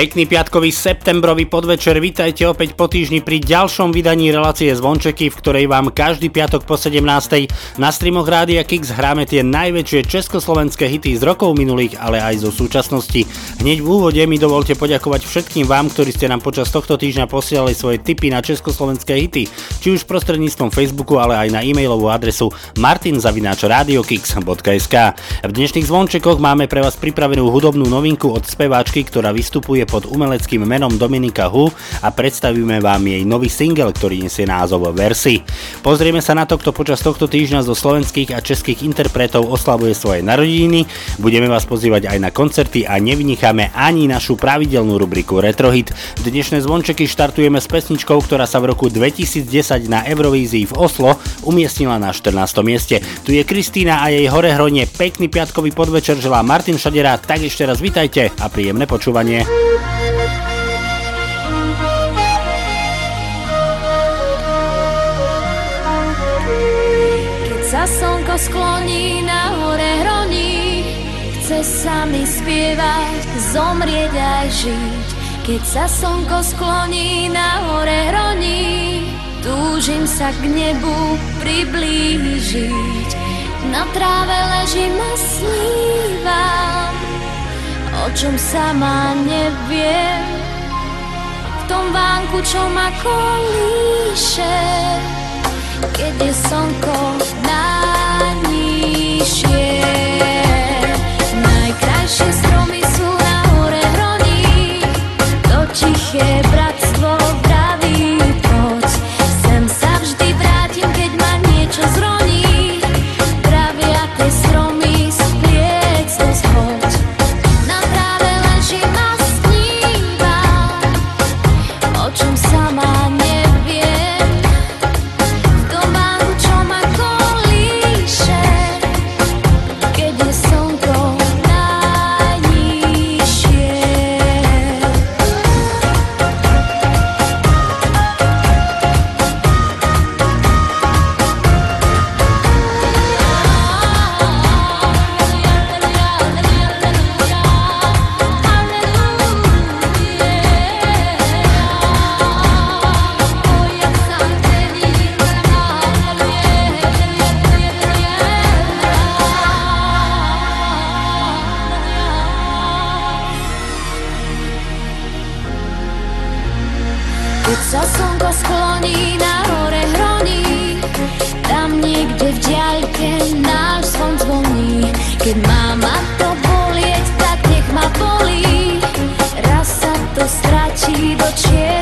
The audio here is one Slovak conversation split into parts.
Pekný piatkový septembrový podvečer, vítajte opäť po týždni pri ďalšom vydaní relácie Zvončeky, v ktorej vám každý piatok po 17. na streamoch Rádia Kix hráme tie najväčšie československé hity z rokov minulých, ale aj zo súčasnosti. Hneď v úvode mi dovolte poďakovať všetkým vám, ktorí ste nám počas tohto týždňa posielali svoje tipy na československé hity, či už prostredníctvom Facebooku, ale aj na e-mailovú adresu martinzavináčradiokix.sk. V dnešných zvončekoch máme pre vás pripravenú hudobnú novinku od speváčky, ktorá vystupuje pod umeleckým menom Dominika Hu a predstavíme vám jej nový single, ktorý nesie názov Versi. Pozrieme sa na to, kto počas tohto týždňa zo slovenských a českých interpretov oslavuje svoje narodeniny, budeme vás pozývať aj na koncerty a nevynicháme ani našu pravidelnú rubriku Retrohit. Dnešné zvončeky štartujeme s pesničkou, ktorá sa v roku 2010 na Eurovízii v Oslo umiestnila na 14. mieste. Tu je Kristýna a jej horehronie. Pekný piatkový podvečer želá Martin Šadera, tak ešte raz vitajte a príjemné počúvanie. Keď sa slnko skloní na hore hroní, chce sa mi spievať, zomrieť aj žiť. Keď sa slnko skloní na hore hroní, túžim sa k nebu priblížiť. Na tráve ležím a snívam, o čom sama neviem. V tom vánku, čo ma kolíše, keď je slnko najnižšie. Najkrajšie stromy sú na hore hroní, to tiché 切。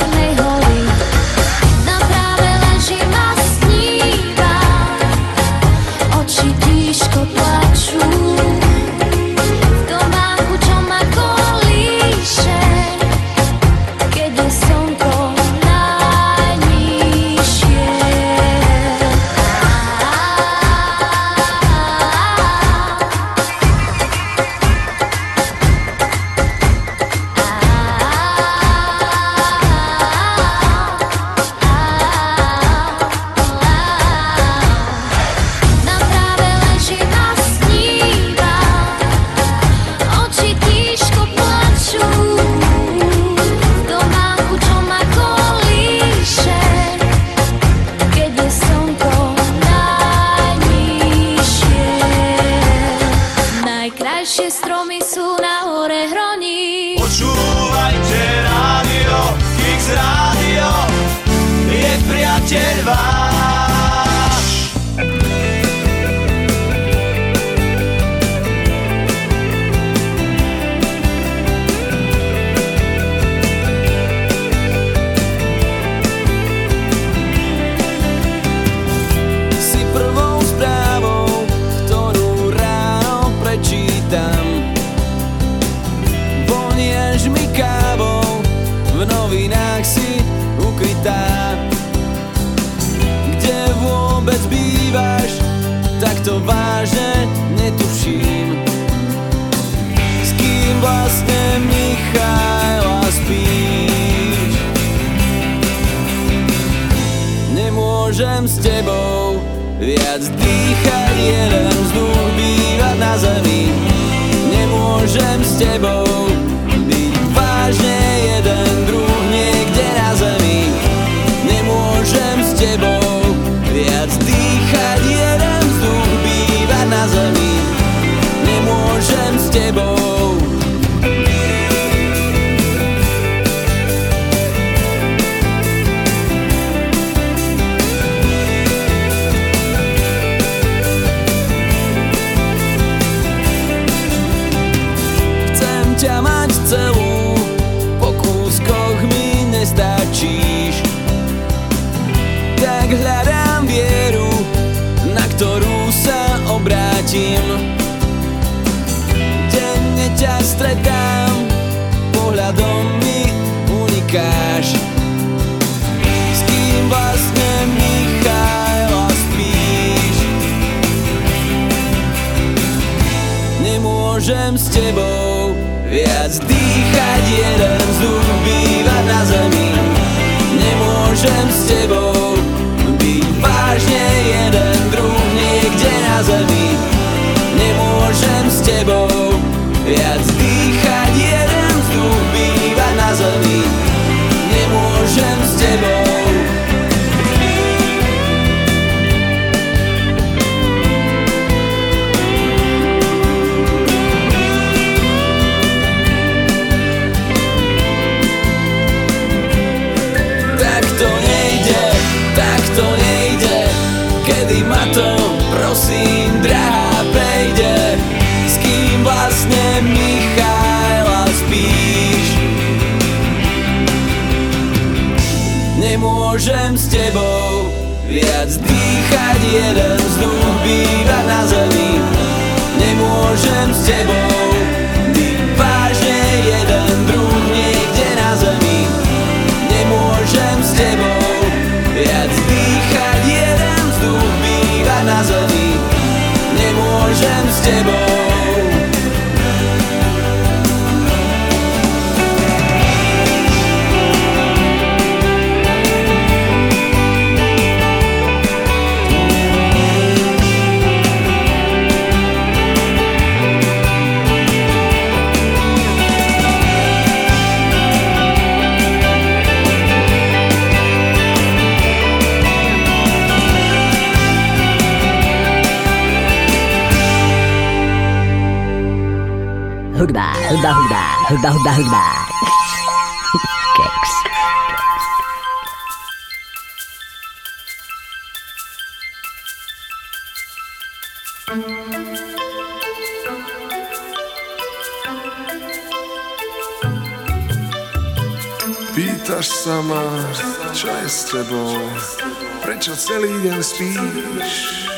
Hudba, hudba, hudba. Keks. Pýtaš sa ma, čo je s tebou, prečo celý deň spíš?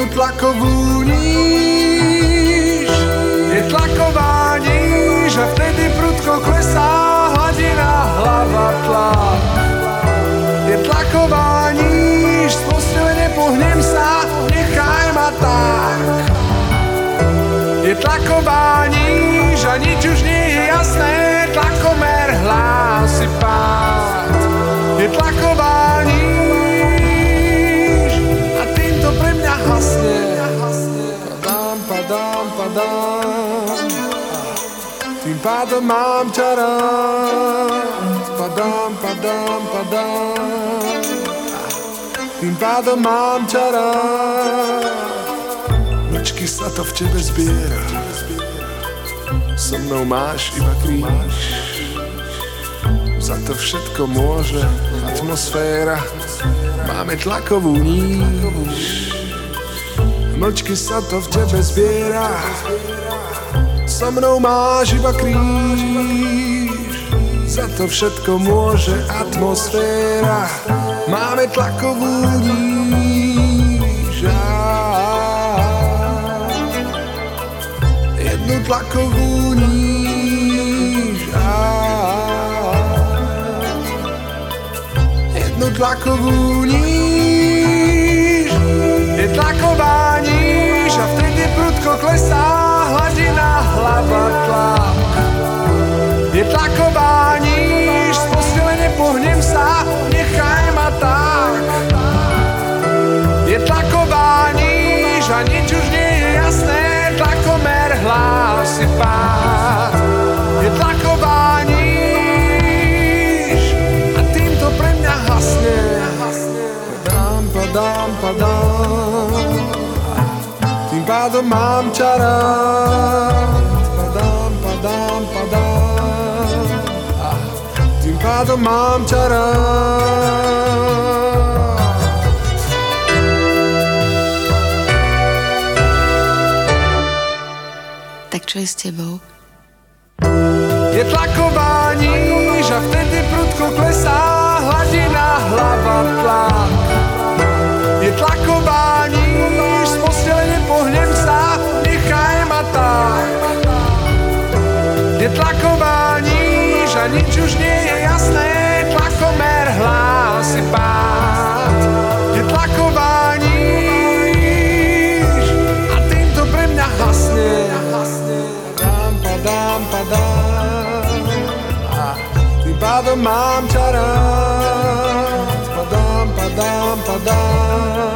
Jednu tlakovú níž. Je tlaková níž a vtedy prudko klesá hladina hlava tlak. Je tlaková níž, z postele nepohnem sa, nechaj ma tak. Je tlaková níž a nič už nie je jasné, tlakomer hlási pád. Je tlaková níž hasne. Padám, padám, padám, tým pádom mám ťa rád. Padám, padám, padám, tým pádom mám ťa rád. Nočky sa to v tebe zbiera So mnou máš iba kríž Za to všetko môže atmosféra Máme tlakovú níž Nočky sa to v tebe zbiera. So mnou máš iba kríž. Za to všetko môže atmosféra. Máme tlakovú níž. Jednu tlakovú níž. Jednu tlakovú níž mám ťa rád. Padám, padám, padám, tým pádom mám ťa rád. Tak čo je s tebou? Je tlaková níž a vtedy prudko klesá hladina hlava tlak. Je tlaková nič už nie je jasné, tlakomer hlási pád. Je tlaková níž a týmto pre mňa hasne. Padám, padám, padám a tým pádom mám ťa rád. Padám, padám, padám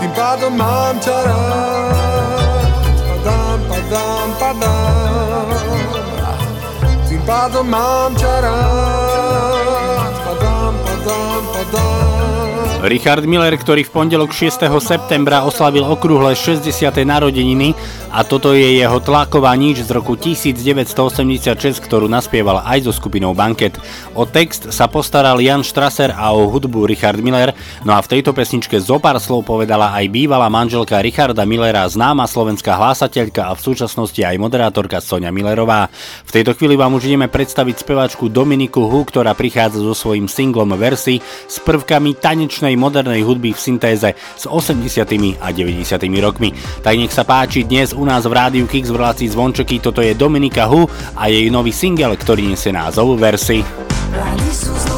tým pádom mám ťa rád. Tým pádom mám ťa rád. Richard Miller, ktorý v pondelok 6. septembra oslavil okrúhle 60. narodeniny a toto je jeho tlaková nič z roku 1986, ktorú naspieval aj so skupinou Banket. O text sa postaral Jan Strasser a o hudbu Richard Miller, no a v tejto pesničke zo pár slov povedala aj bývalá manželka Richarda Millera, známa slovenská hlásateľka a v súčasnosti aj moderátorka Sonia Millerová. V tejto chvíli vám už ideme predstaviť spevačku Dominiku Hu, ktorá prichádza so svojím singlom Versi s prvkami tanečnej modernej hudby v syntéze s 80. a 90. rokmi. Tak nech sa páči dnes u nás v rádiu Kix v relácii Zvončeky, toto je Dominika Hu a jej nový single, ktorý nesie názov Versi. Plány sú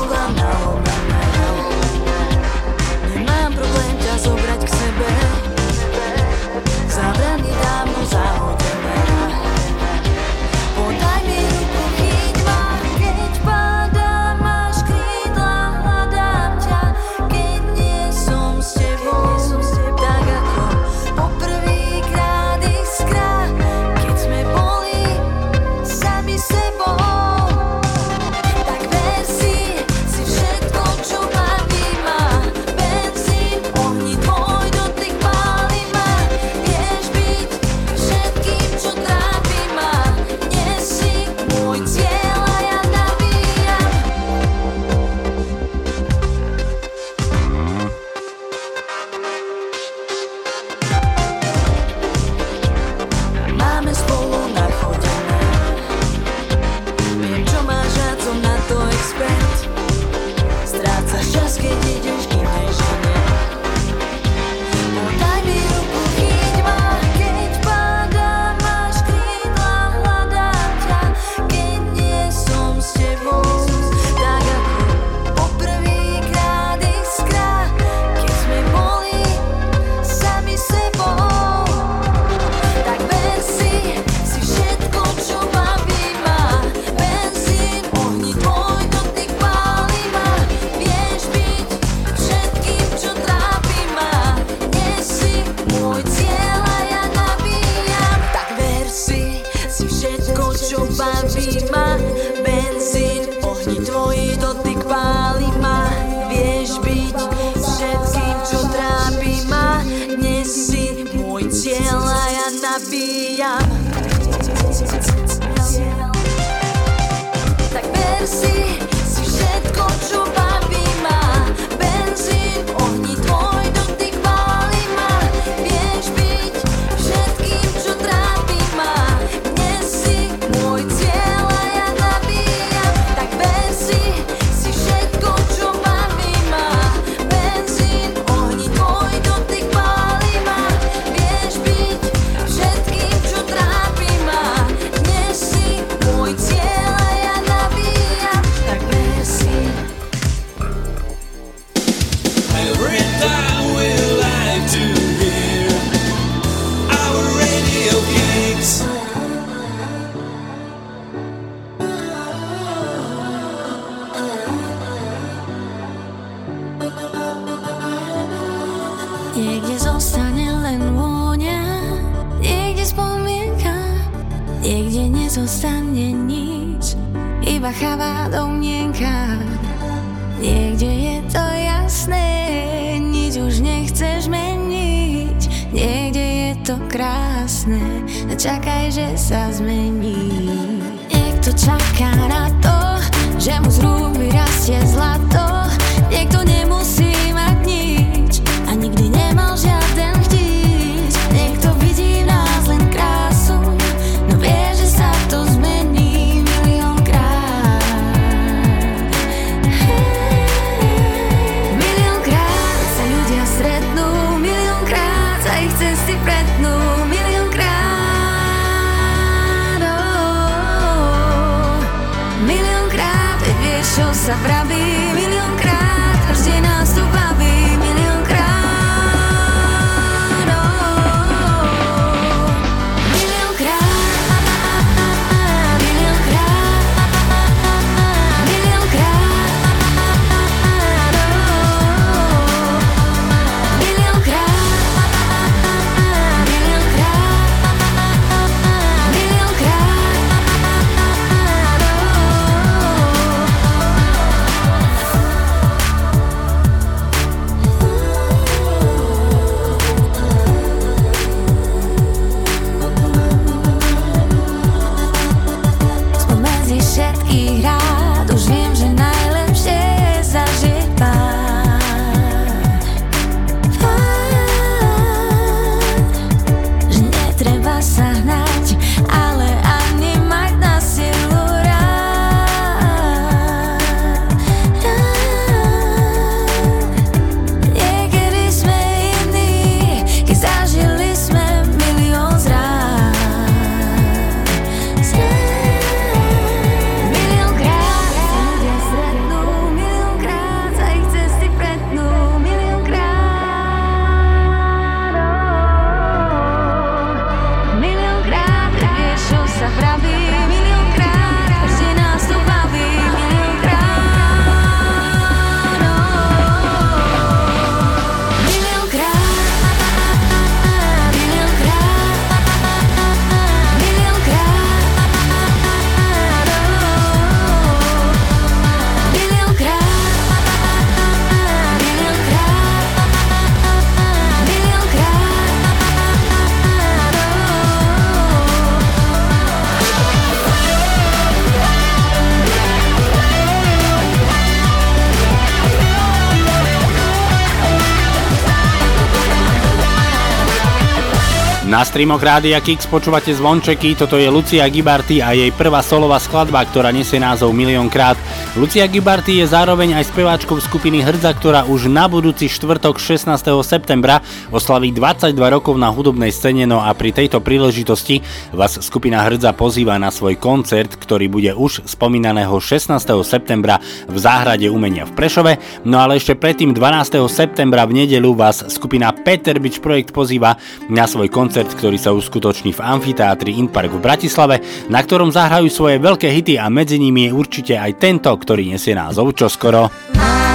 Na streamoch Rádia Kix počúvate zvončeky, toto je Lucia Gibarty a jej prvá solová skladba, ktorá nesie názov Miliónkrát. Lucia Gibarty je zároveň aj speváčkou skupiny Hrdza, ktorá už na budúci štvrtok 16. septembra oslaví 22 rokov na hudobnej scéne, no a pri tejto príležitosti vás skupina Hrdza pozýva na svoj koncert, ktorý bude už spomínaného 16. septembra v Záhrade umenia v Prešove, no ale ešte predtým 12. septembra v nedelu vás skupina Peterbič Projekt pozýva na svoj koncert ktorý sa uskutoční v amfiteátri Inpark v Bratislave, na ktorom zahrajú svoje veľké hity a medzi nimi je určite aj tento, ktorý nesie názov Čoskoro. skoro.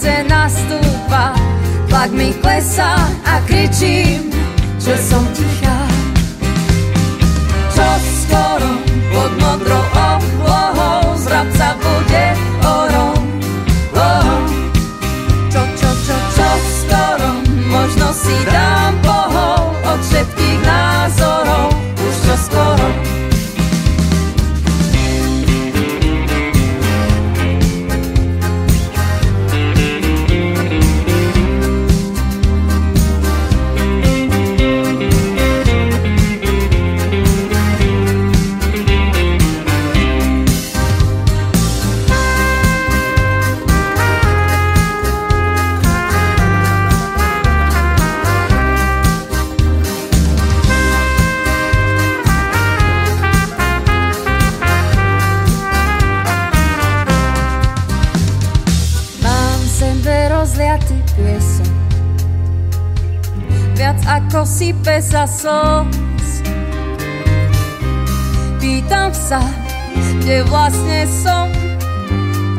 srdce nastúpa, tlak mi klesá a kričím, že som tichá. Čo skoro pod modrou oblohou zrabca bude sype sa slz. Pýtam sa, kde vlastne som,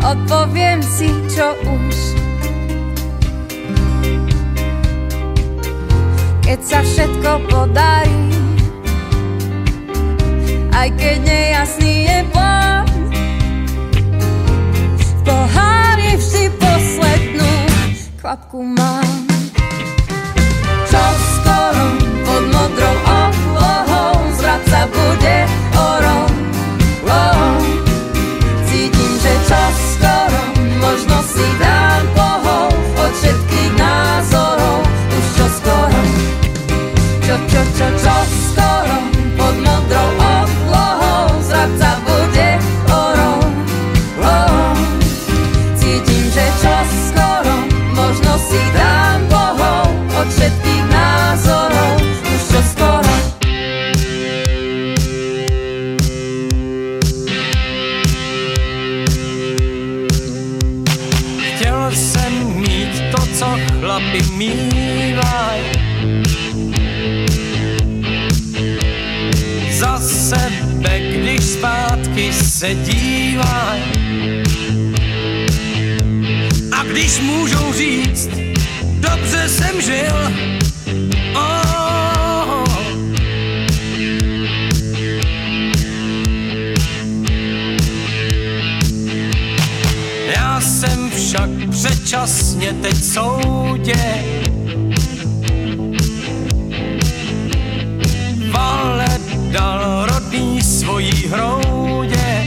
odpoviem si, čo už. Keď sa všetko podarí, aj keď nejasný je plán, v pohári vždy poslednú kvapku mám. modrou oblohou, zvrat sa bude orou. Oh. Cítim, že čas skoro, možno si dá soude. Valet dal rodný svojí hroudě.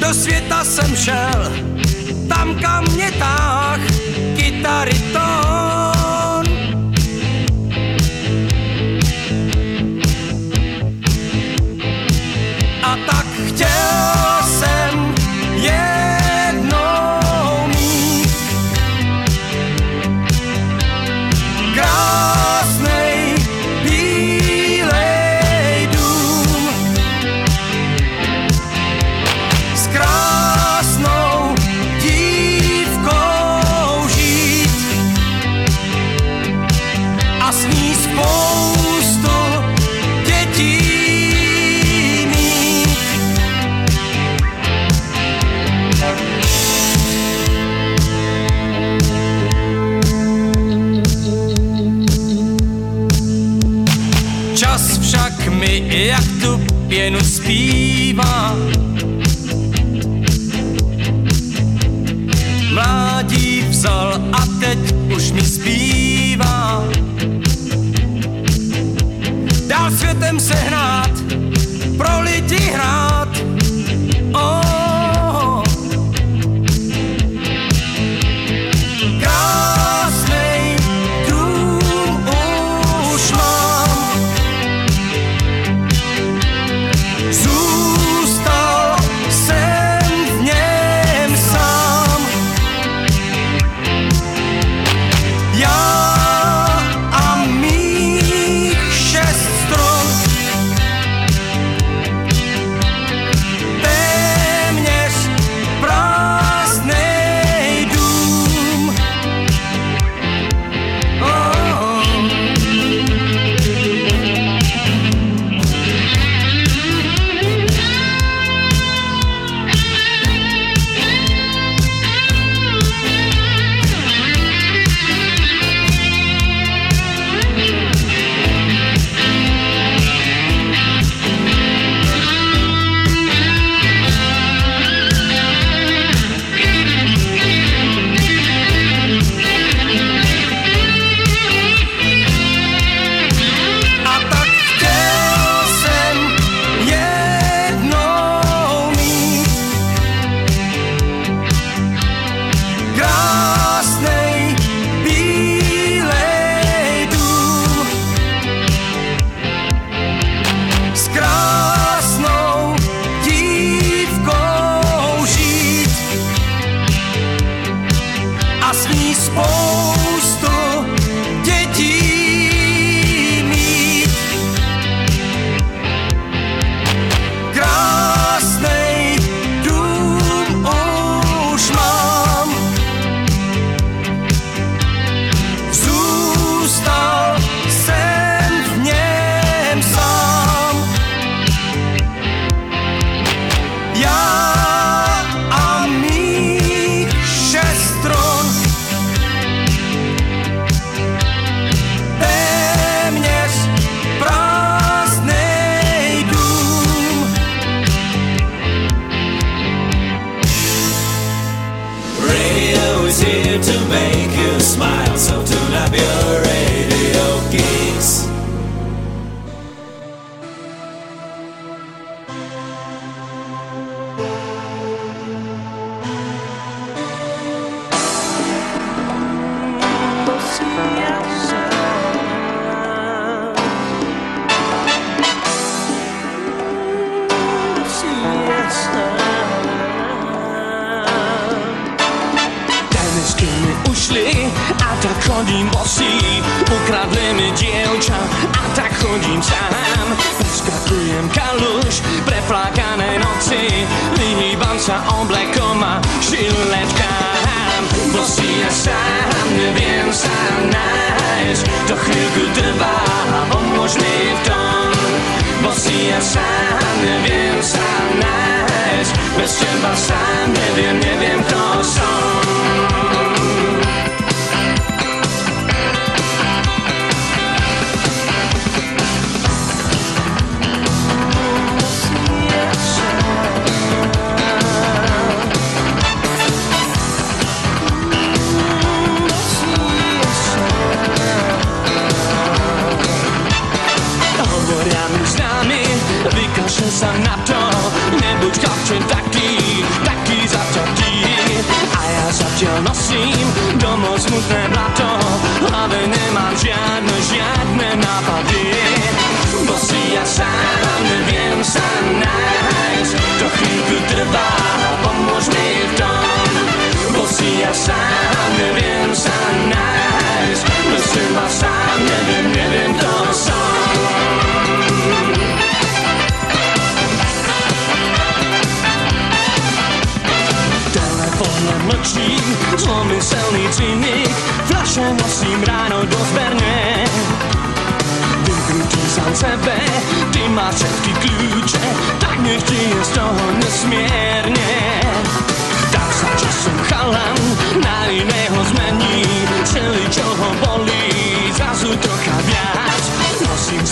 Do světa jsem šel,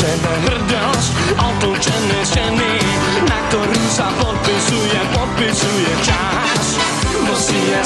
sebe hrdosť, otlčené steny Na ktorú sa podpisuje, podpisuje čas. Musí ja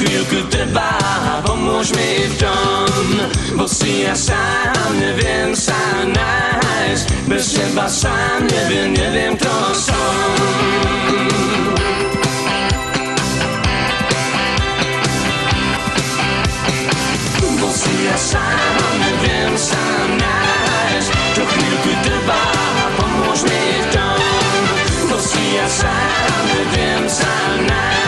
nájsť To chvíľku trvá, pomôž mi v tom Bo si ja sám neviem sa nájsť Bez teba sám neviem, neviem, kto som Bo si ja sám neviem sa nájsť To chvíľku trvá, pomôž mi v tom Bo si ja sám neviem sa nájsť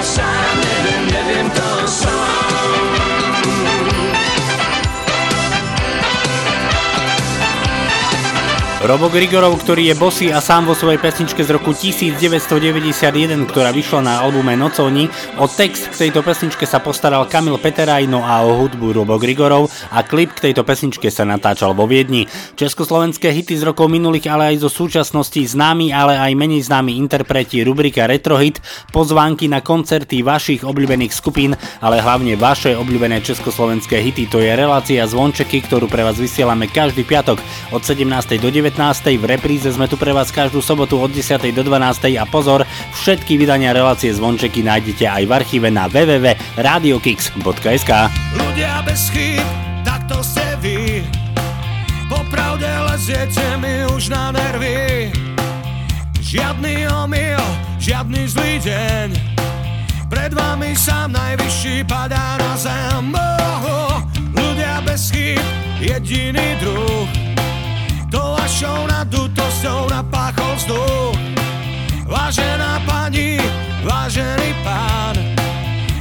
Bez teba sám neviem, neviem, Robo Grigorov, ktorý je bosý a sám vo svojej pesničke z roku 1991, ktorá vyšla na albume Nocovni, o text k tejto pesničke sa postaral Kamil Peteraj, no a o hudbu Robo Grigorov a klip k tejto pesničke sa natáčal vo Viedni. Československé hity z rokov minulých, ale aj zo súčasnosti známi, ale aj menej známi interpreti rubrika Retrohit, pozvánky na koncerty vašich obľúbených skupín, ale hlavne vaše obľúbené československé hity. To je relácia Zvončeky, ktorú pre vás vysielame každý piatok od 17. do 19. V repríze. Sme tu pre vás každú sobotu od 10. do 12. a pozor, všetky vydania relácie Zvončeky nájdete aj v archíve na www.radiokix.sk Ľudia bez chýb, tak to ste vy. Popravde leziete mi už na nervy. Žiadny omyl, žiadny zlý deň. Pred vami sám najvyšší padá na zem. Oh, Ľudia bez chýb, jediný druh To vašou nadutosťou napáchol vzduch. Vážená pani, vážený pán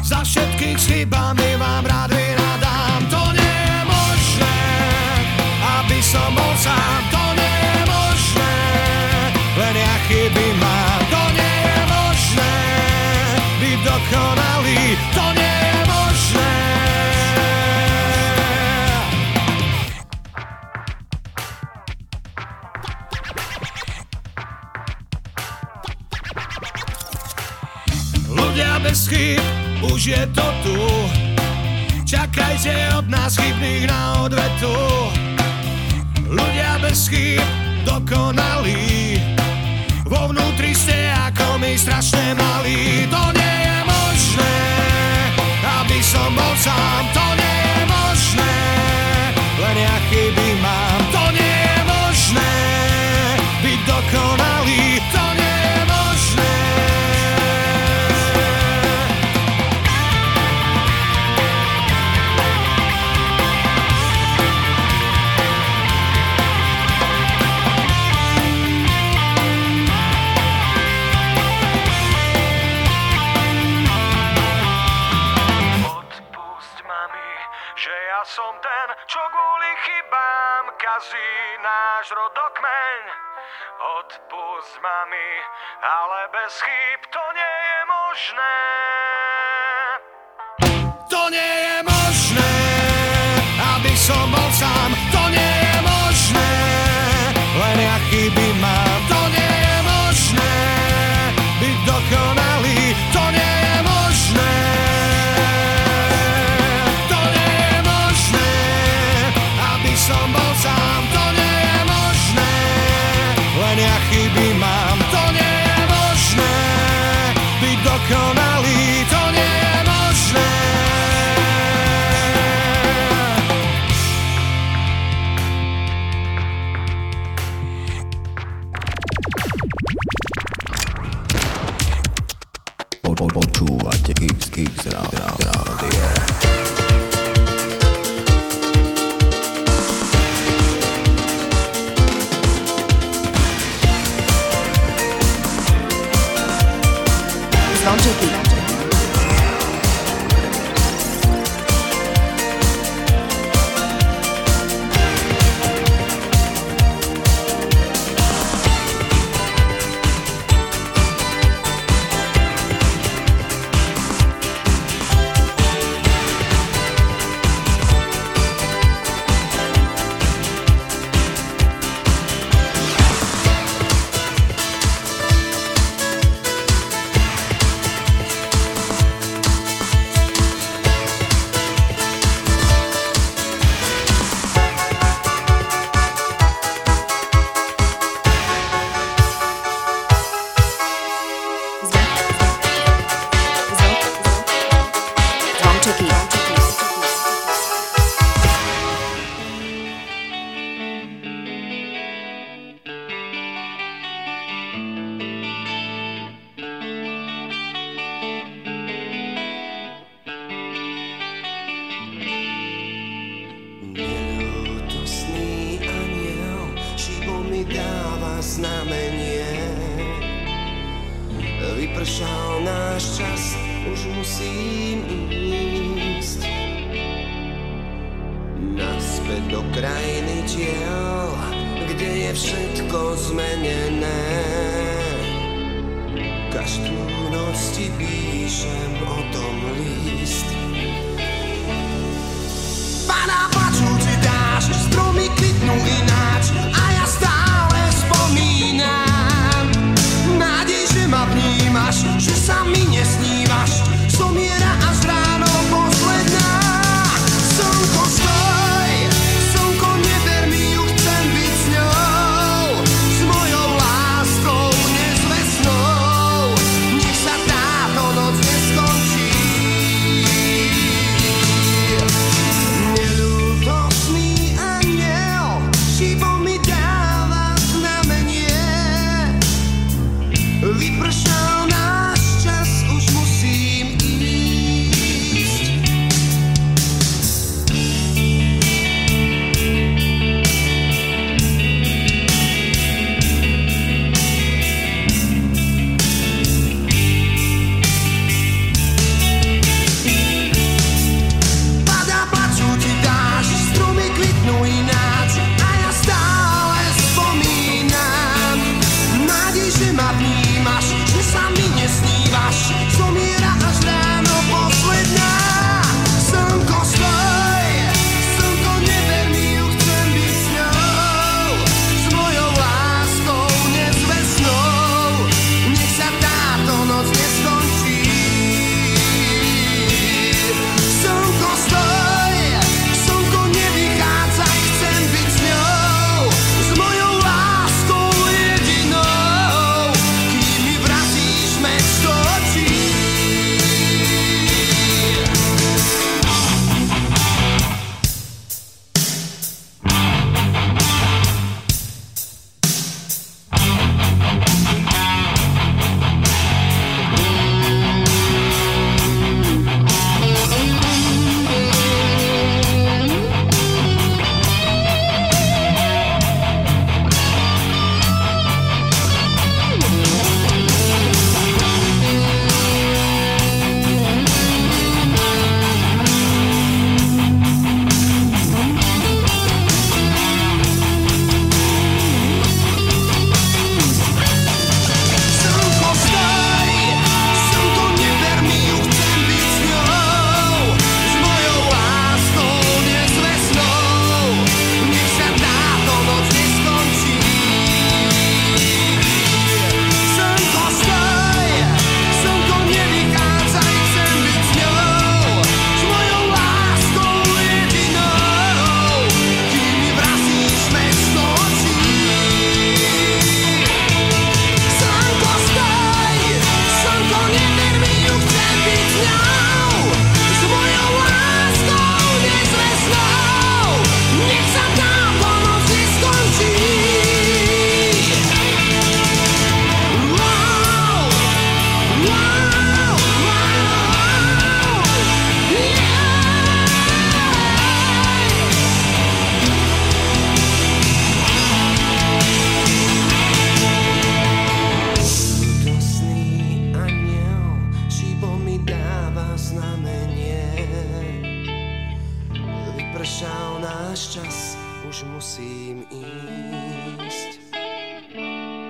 Za všetkých s chybami vám rád vynadám To nie je možné, aby som bol sám. To nie je možné, len ja chyby mám. To nie je možné, byť dokonalý. To nie Ľudia bez chýb, už je to tu. Čakajte od nás chybných na odvetu. Ľudia bez chýb dokonalí Vo vnútri ste ako my strašne malí To nie je možné, aby som bol sám. To nie je možné, len ja chyby mám kazí náš rodokmeň. Odpusť mami, ale bez chýb to nie je možné. To nie je možné, aby som bol sám. Počúvate Kix Kix Rádio. Zvončeky.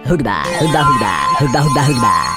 Hudba, hudba, hudba, hudba, hudba, hudba.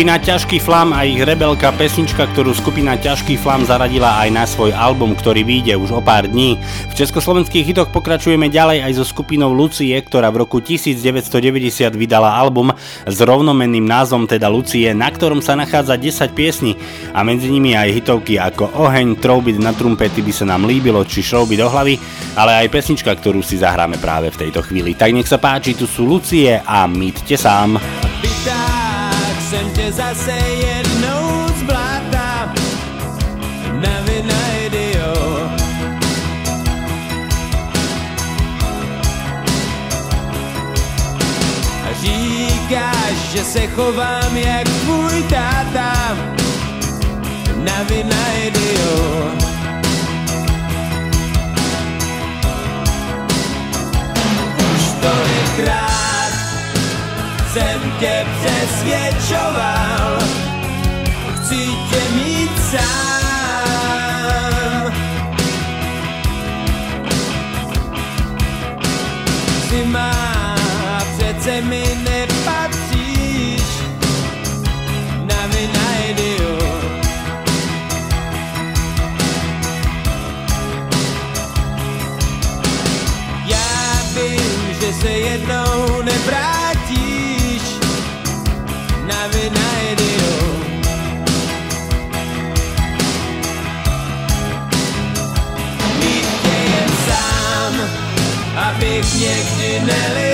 Skupina Ťažký flam a ich rebelka pesnička, ktorú skupina Ťažký flam zaradila aj na svoj album, ktorý vyjde už o pár dní. V československých hitoch pokračujeme ďalej aj so skupinou Lucie, ktorá v roku 1990 vydala album s rovnomenným názvom teda Lucie, na ktorom sa nachádza 10 piesní a medzi nimi aj hitovky ako Oheň, Troubit na trumpety by sa nám líbilo, či Šrouby do hlavy, ale aj pesnička, ktorú si zahráme práve v tejto chvíli. Tak nech sa páči, tu sú Lucie a Mýťte sám. Zase jednou zblátá na vinajdio. A říkáš, že se chovám jak tvůj táta na vinajdio. Už tolikrát jsem tě přesvědčoval, chci tě mít sám. Má, přece mi nepatříš jak ty.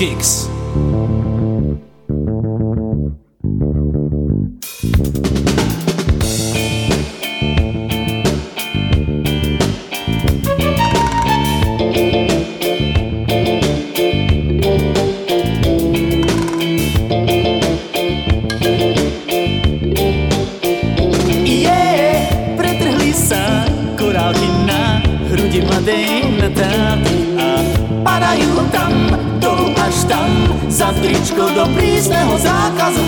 Kicks.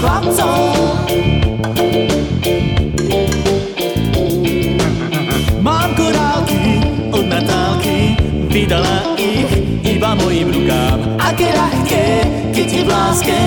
chlapcom Mám korálky od Natálky Vydala ich iba mojim rukám. Aké ľahké, keď je v láske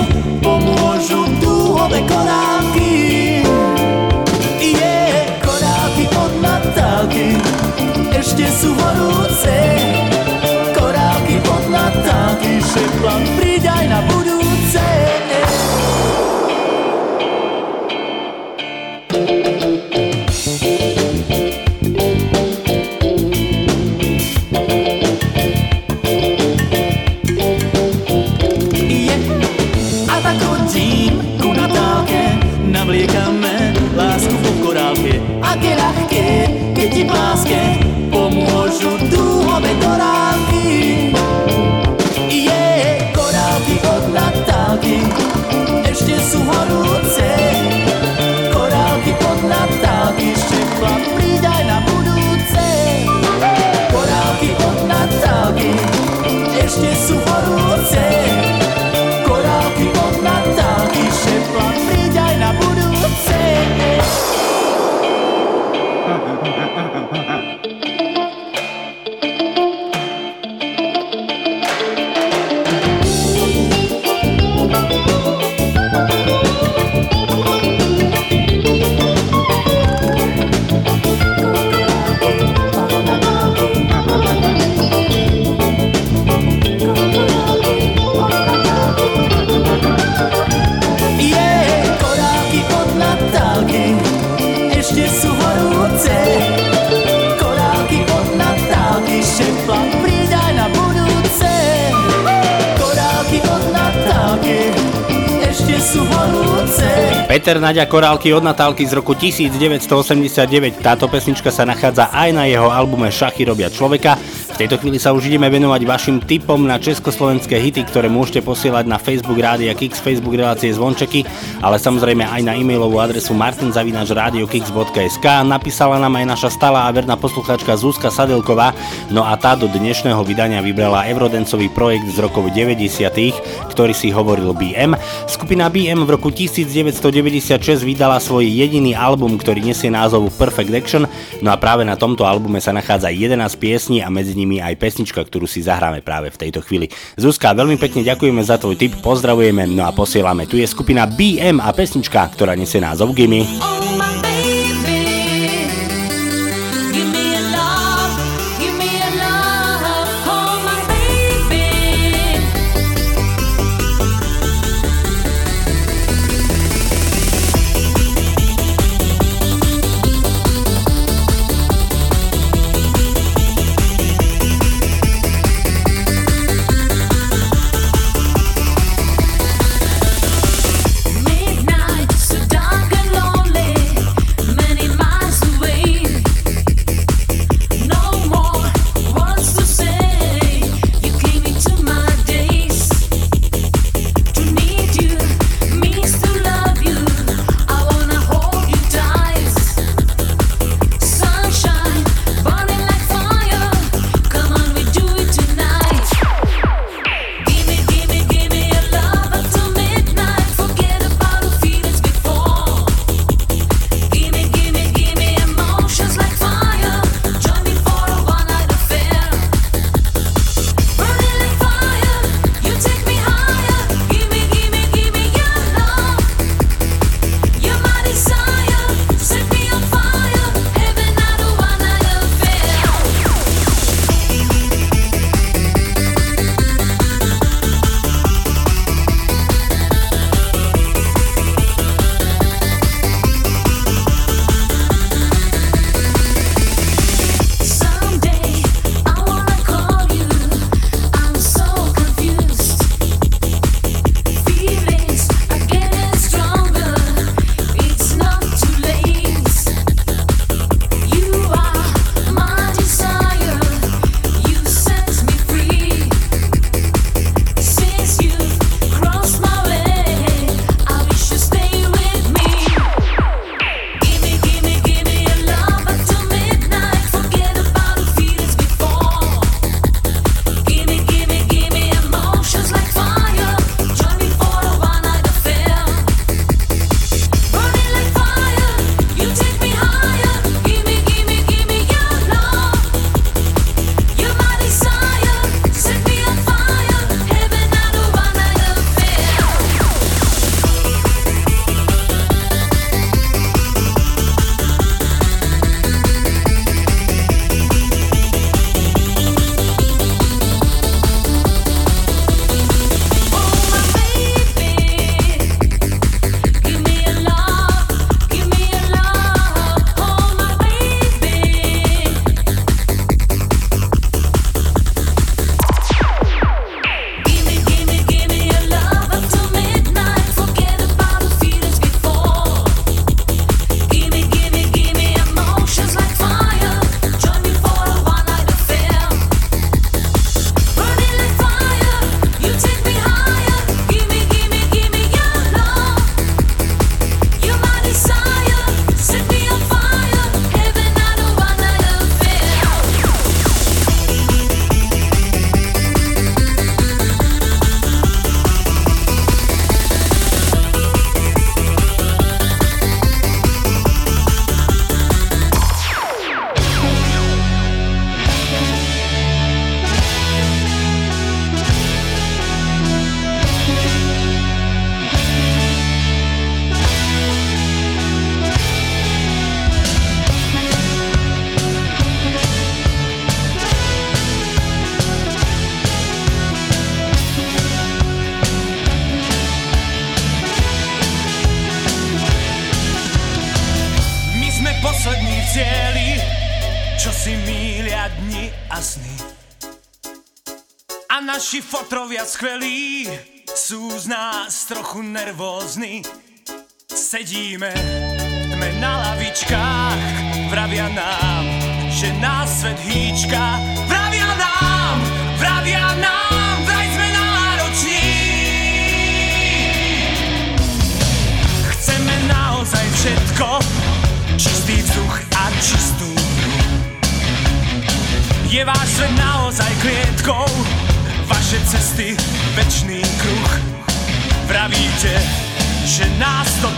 Peter Nadia Korálky od Natálky z roku 1989. Táto pesnička sa nachádza aj na jeho albume Šachy robia človeka. V tejto chvíli sa už ideme venovať vašim tipom na československé hity, ktoré môžete posielať na Facebook Rádia Kix, Facebook relácie Zvončeky, ale samozrejme aj na e-mailovú adresu martinzavinačradiokix.sk. Napísala nám aj naša stála a verná posluchačka Zuzka Sadelková, no a tá do dnešného vydania vybrala Eurodancový projekt z rokov 90., ktorý si hovoril BM. Skupina BM v roku 1996 vydala svoj jediný album, ktorý nesie názov Perfect Action, no a práve na tomto albume sa nachádza 11 piesní a medzi aj pesnička, ktorú si zahráme práve v tejto chvíli. Zuzka, veľmi pekne ďakujeme za tvoj tip, pozdravujeme, no a posielame. Tu je skupina BM a pesnička, ktorá nesie názov Gimme. Oh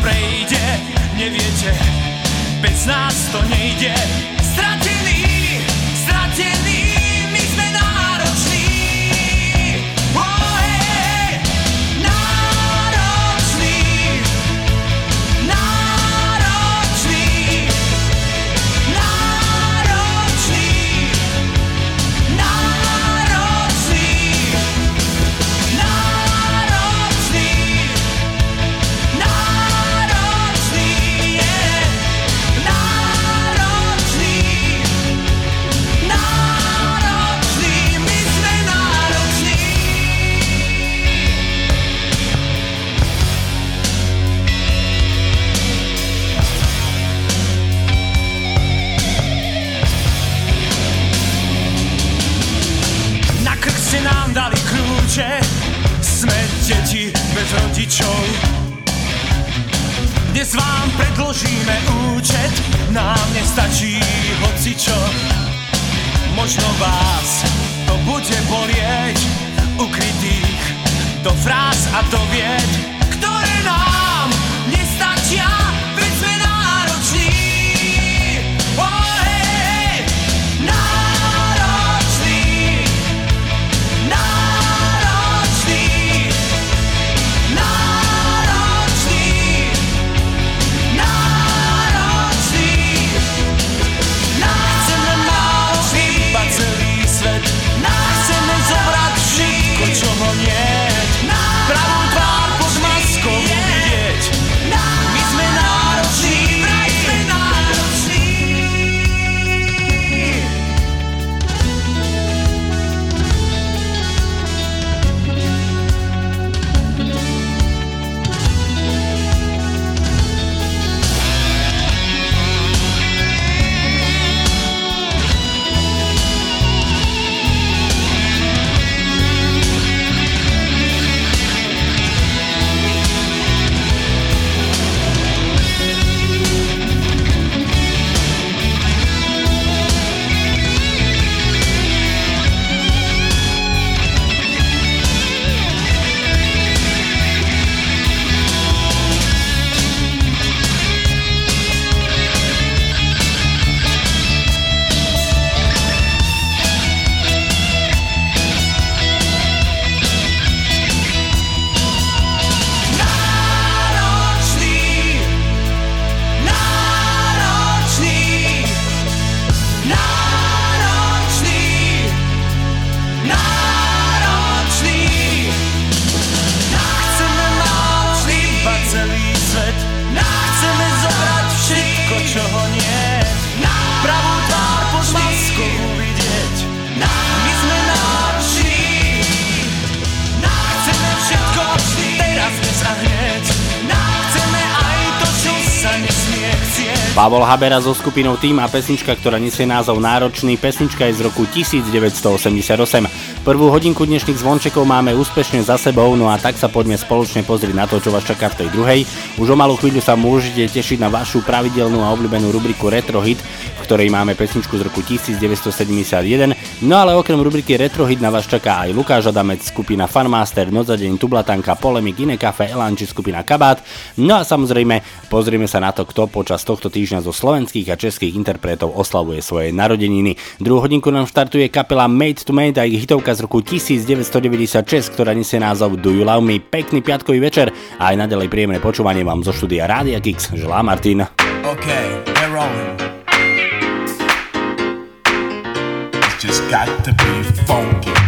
prejde, neviete, bez nás to nejde. Stratení, stratení, rodičov. Dnes vám predložíme účet, nám nestačí hocičo. Možno vás to bude bolieť, ukrytých do fráz a do vied, Pavol Habera so skupinou Tým a pesnička, ktorá nesie názov Náročný. Pesnička je z roku 1988. Prvú hodinku dnešných zvončekov máme úspešne za sebou, no a tak sa poďme spoločne pozrieť na to, čo vás čaká v tej druhej. Už o malú chvíľu sa môžete tešiť na vašu pravidelnú a obľúbenú rubriku Retro Hit, v ktorej máme pesničku z roku 1971. No ale okrem rubriky Retro Hit na vás čaká aj Lukáš Adamec, skupina Fanmaster, Noc za deň, Tublatanka, Polemik, Iné kafe, Elan či skupina Kabát. No a samozrejme pozrieme sa na to, kto počas tohto týždňa zo slovenských a českých interpretov oslavuje svoje narodeniny. Druhú hodinku nám štartuje kapela Made to Made a ich hitovka z roku 1996, ktorá nesie názov Do You Love Me. Pekný piatkový večer a aj naďalej príjemné počúvanie vám zo štúdia Rádia Kix. Želá Martin. Okay, they're rolling. It's just got to be funky.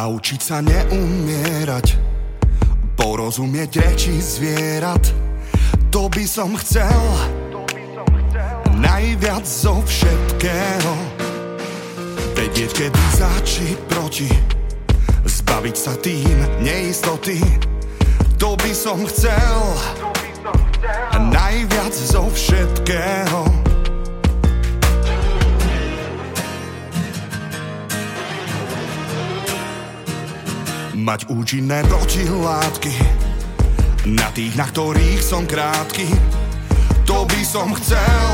Naučiť sa neumierať. Porozumieť reči zvierat. To by som chcel. Najviac zo všetkého. Vedieť, kedy zači proti. Zbaviť sa tým neistoty. To by som chcel. Najviac zo všetkého Mať účinné protilátky. Na tých, na ktorých som krátky To by som chcel.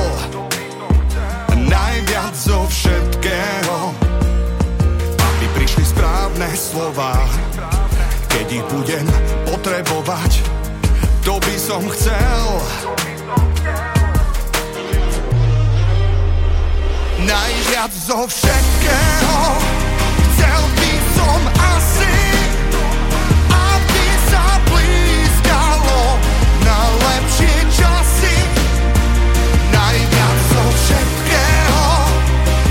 Najviac zo všetkého. Aby prišli správne slova. Keď ich budem potrebovať To by som chcel. Najviac zo všetkého. Chcel by som asi lepšie časy. Najviac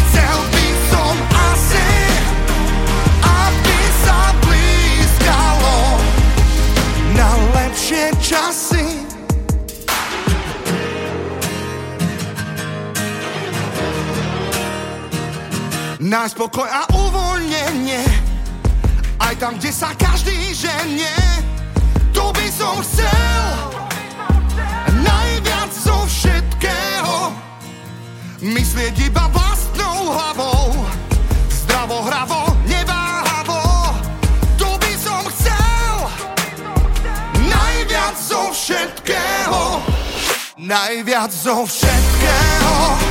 chcel by som asi, aby sa na lepšie časy. Nájsť pokoj a uvoľnenie aj tam, kde sa každý ženie, to by som chcel všetkého. Myslieť iba vlastnou hlavou, zdravo, hravo, neváhavo, to by som chcel najviac zo všetkého. Najviac zo všetkého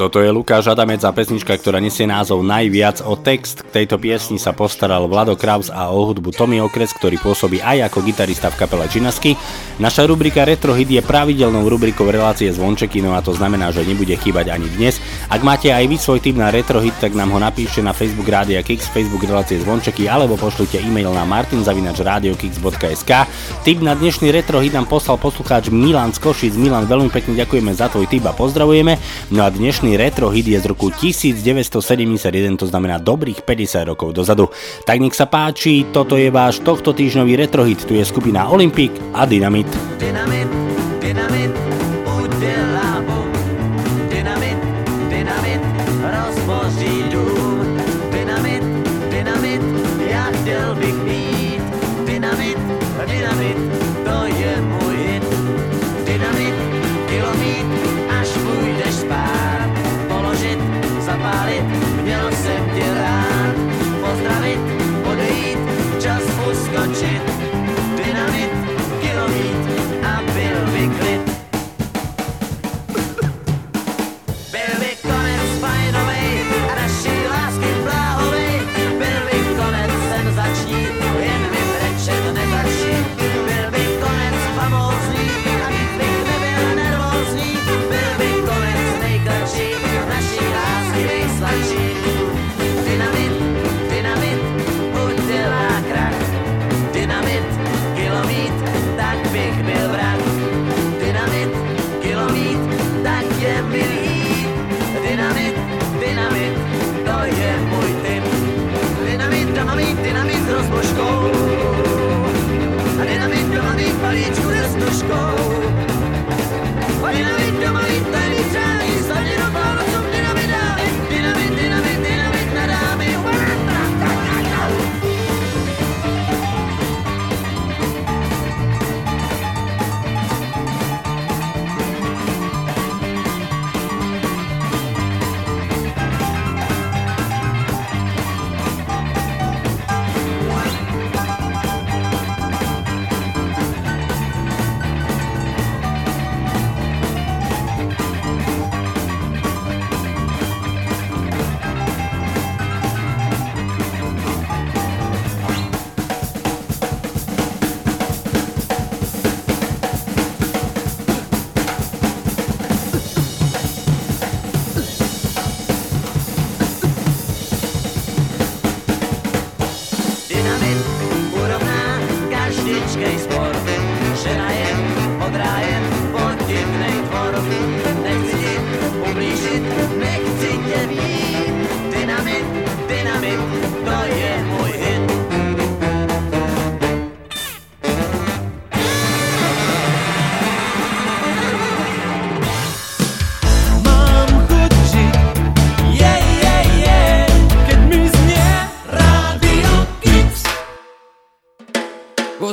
Toto je Lukáš Adamec a pesnička, ktorá nesie názov Najviac o text. K tejto piesni sa postaral Vlado Kraus a o hudbu Tommy Okres, ktorý pôsobí aj ako gitarista v kapele Činasky. Naša rubrika Retro Hit je pravidelnou rubrikou relácie Zvončeky, no a to znamená, že nebude chýbať ani dnes. Ak máte aj vy svoj tip na Retro Hit, tak nám ho napíšte na Facebook Rádia Kix, Facebook relácie Zvončeky alebo pošlite e-mail na martinzavinačradiokix.sk. Tip na dnešný Retro Hit nám poslal poslucháč Milan z Košic. Milan, veľmi pekne ďakujeme za tvoj tip a pozdravujeme. No a dnešný retro hit je z roku 1971, to znamená dobrých 50 rokov dozadu. Tak nech sa páči, toto je váš tohto týždňový retro hit, tu je skupina Olympic a. Dynamit, dynamit,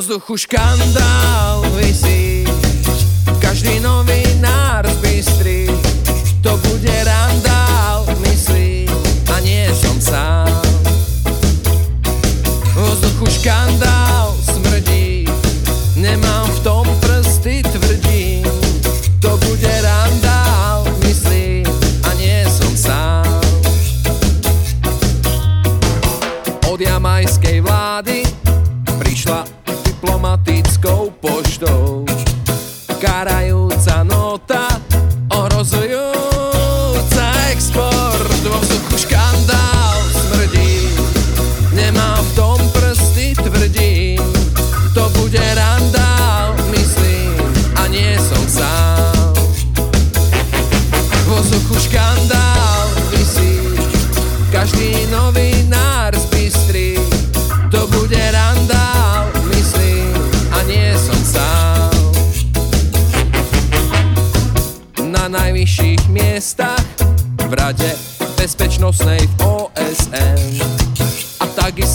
vzduchu škandál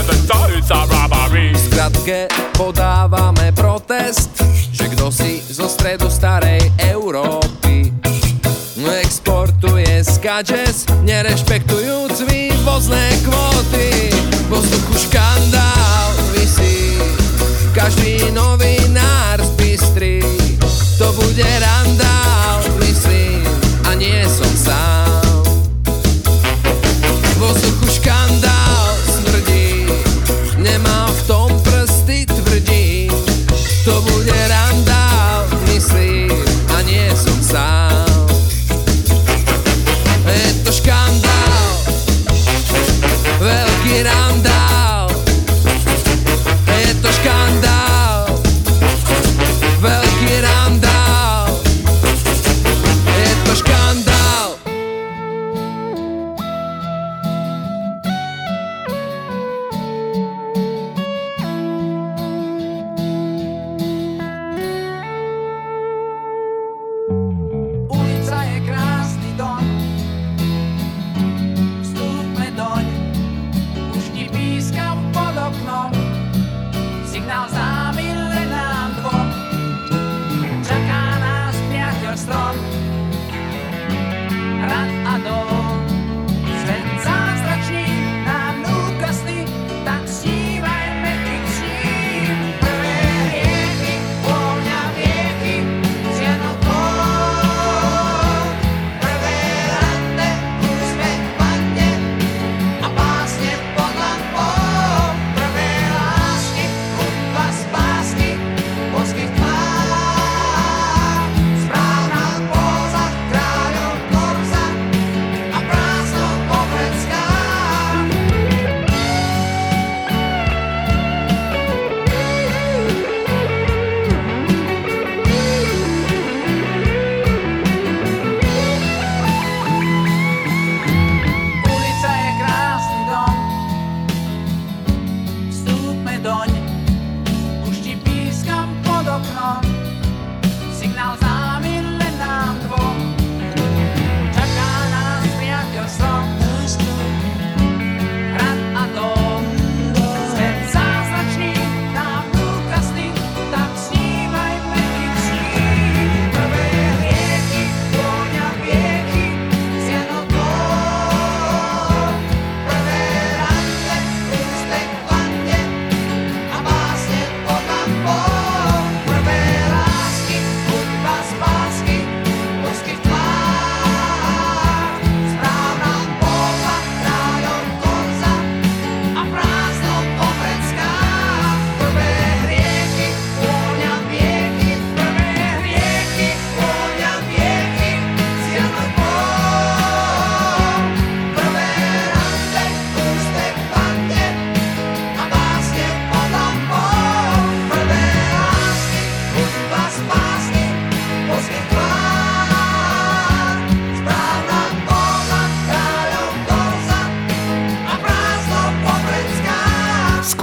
the it's skratke podávame protest, že kto si zo stredu starej Európy exportuje skadžes, nerešpektujúc vývozné kvóty. Vo vzduchu škandál vysí, každý novinár zbystrí. To bude randál,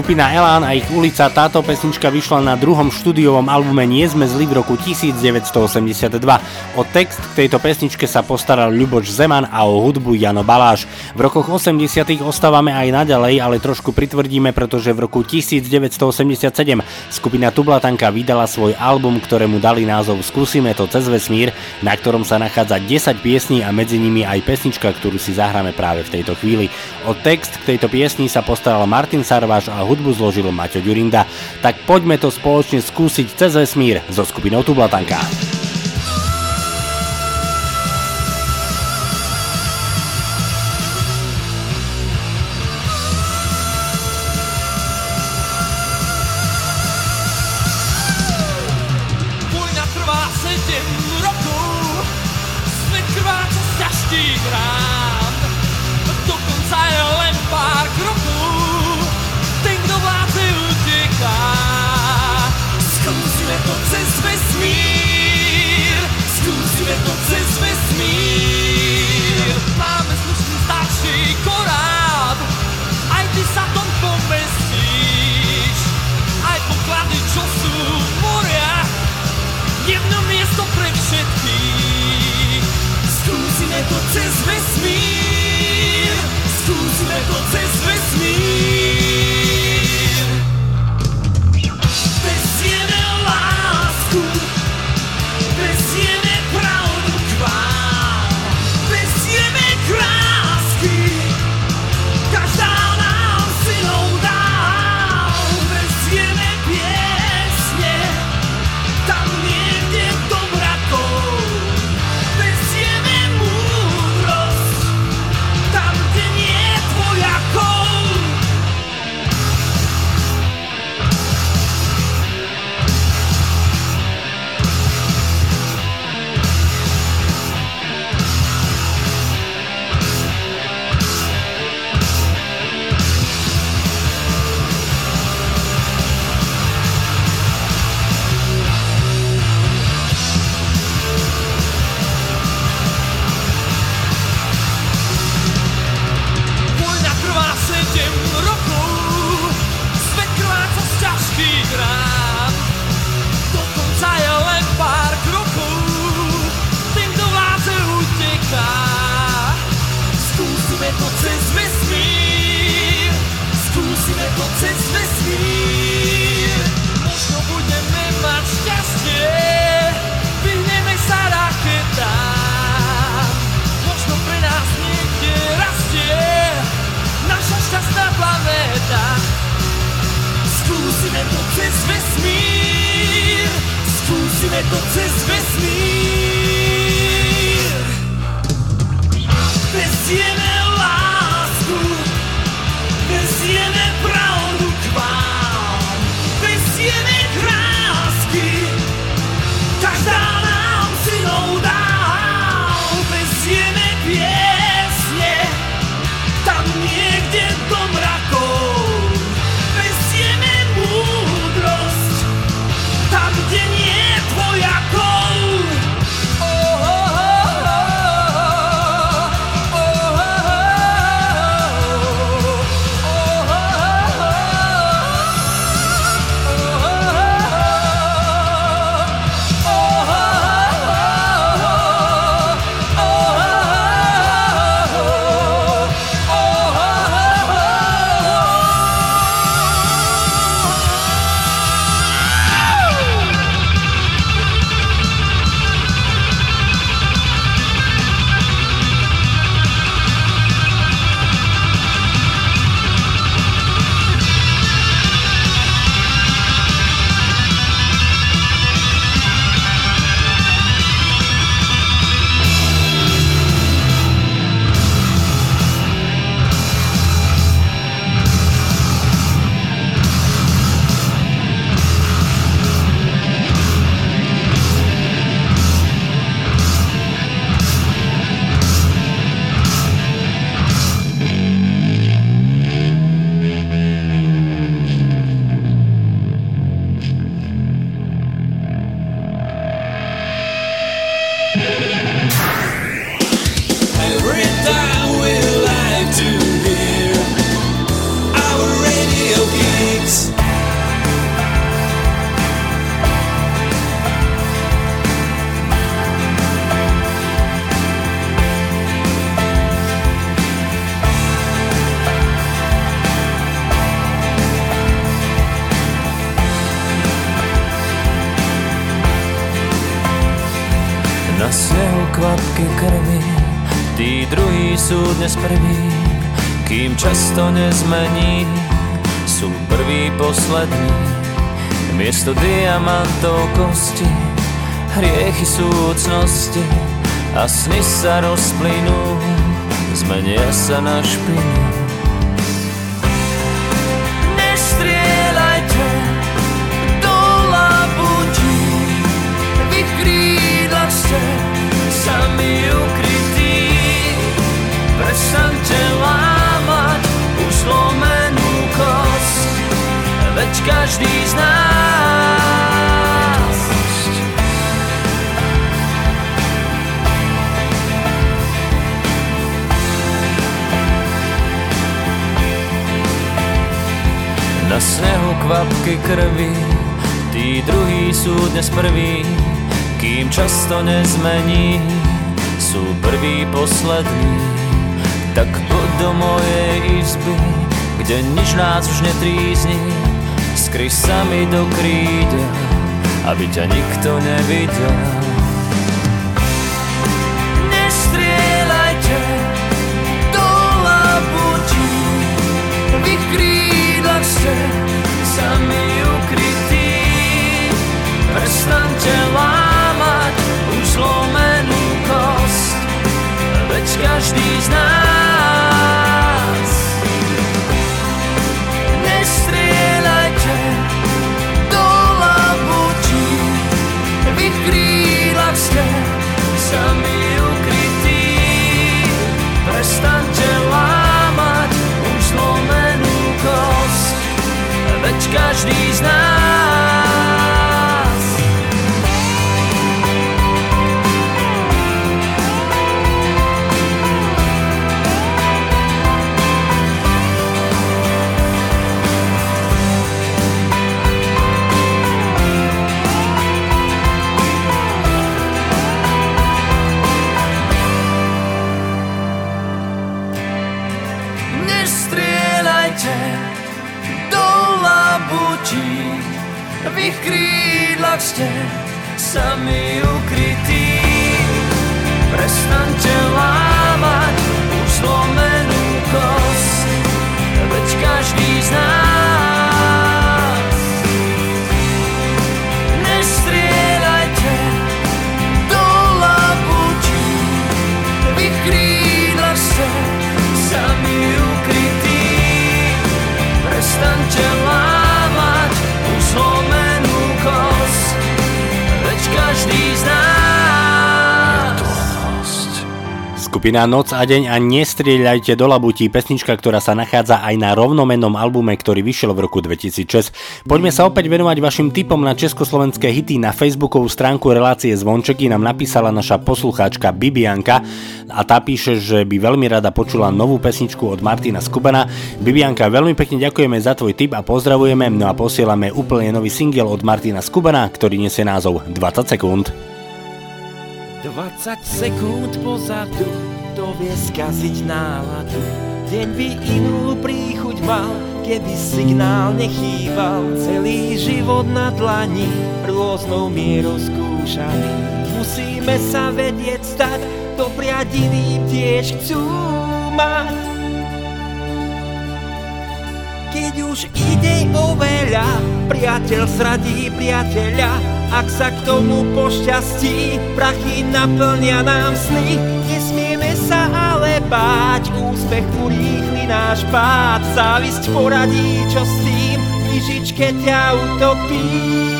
skupina Elán a ich ulica. Táto pesnička vyšla na druhom štúdiovom albume Nie sme zli v roku 1982. O text k tejto pesničke sa postaral Ľuboš Zeman a o hudbu Jano Baláš. V rokoch 80 ostávame aj naďalej, ale trošku pritvrdíme, pretože v roku 1987 skupina Tublatanka vydala svoj album, ktorému dali názov Skúsime to cez vesmír, na ktorom sa nachádza 10 piesní a medzi nimi aj pesnička, ktorú si zahráme práve v tejto chvíli. O text k tejto piesni sa postaral Martin Sarváš a hudbu zložil Maťo Ďurinda. Tak poďme to spoločne skúsiť cez vesmír so skupinou Tublatanka. Sny sa rozplynú, zmenia sa na špinu. Kvapky krvi, tí druhí sú dnes prví, kým často nezmení, sú prví poslední. Tak poď do mojej izby, kde nič nás už netrízni, skry sa mi do kríďa, aby ťa nikto nevidel. Nestrieľajte do labutí, v ich krídlach ste sami ukrytí. Prestaňte lámať už zlomenú kost, veď každý z nás. Každý z nás. Skupina Noc a deň a nestrieľajte do labutí, pesnička, ktorá sa nachádza aj na rovnomennom albume, ktorý vyšiel v roku 2006. Poďme sa opäť venovať vašim tipom na československé hity. Na facebookovú stránku relácie Zvončeky nám napísala naša poslucháčka Bibianka a tá píše, že by veľmi rada počula novú pesničku od Martina Skubana. Bibianka, veľmi pekne ďakujeme za tvoj tip a pozdravujeme, no a posielame úplne nový single od Martina Skubana, ktorý nesie názov 20 sekúnd. 20 sekúnd pozadu to vie skaziť náladu. Deň by inú príchuť mal, keby signál nechýbal. Celý život na dlani, rôznou mierou skúšaný. Musíme sa vedieť stať, dopriať iným tiež chcú mať keď už ide o veľa, priateľ zradí priateľa, ak sa k tomu pošťastí, prachy naplnia nám sny. Nesmieme sa ale báť, úspech urýchli náš pád, závisť poradí, čo s tým, v lyžičke ťa utopí.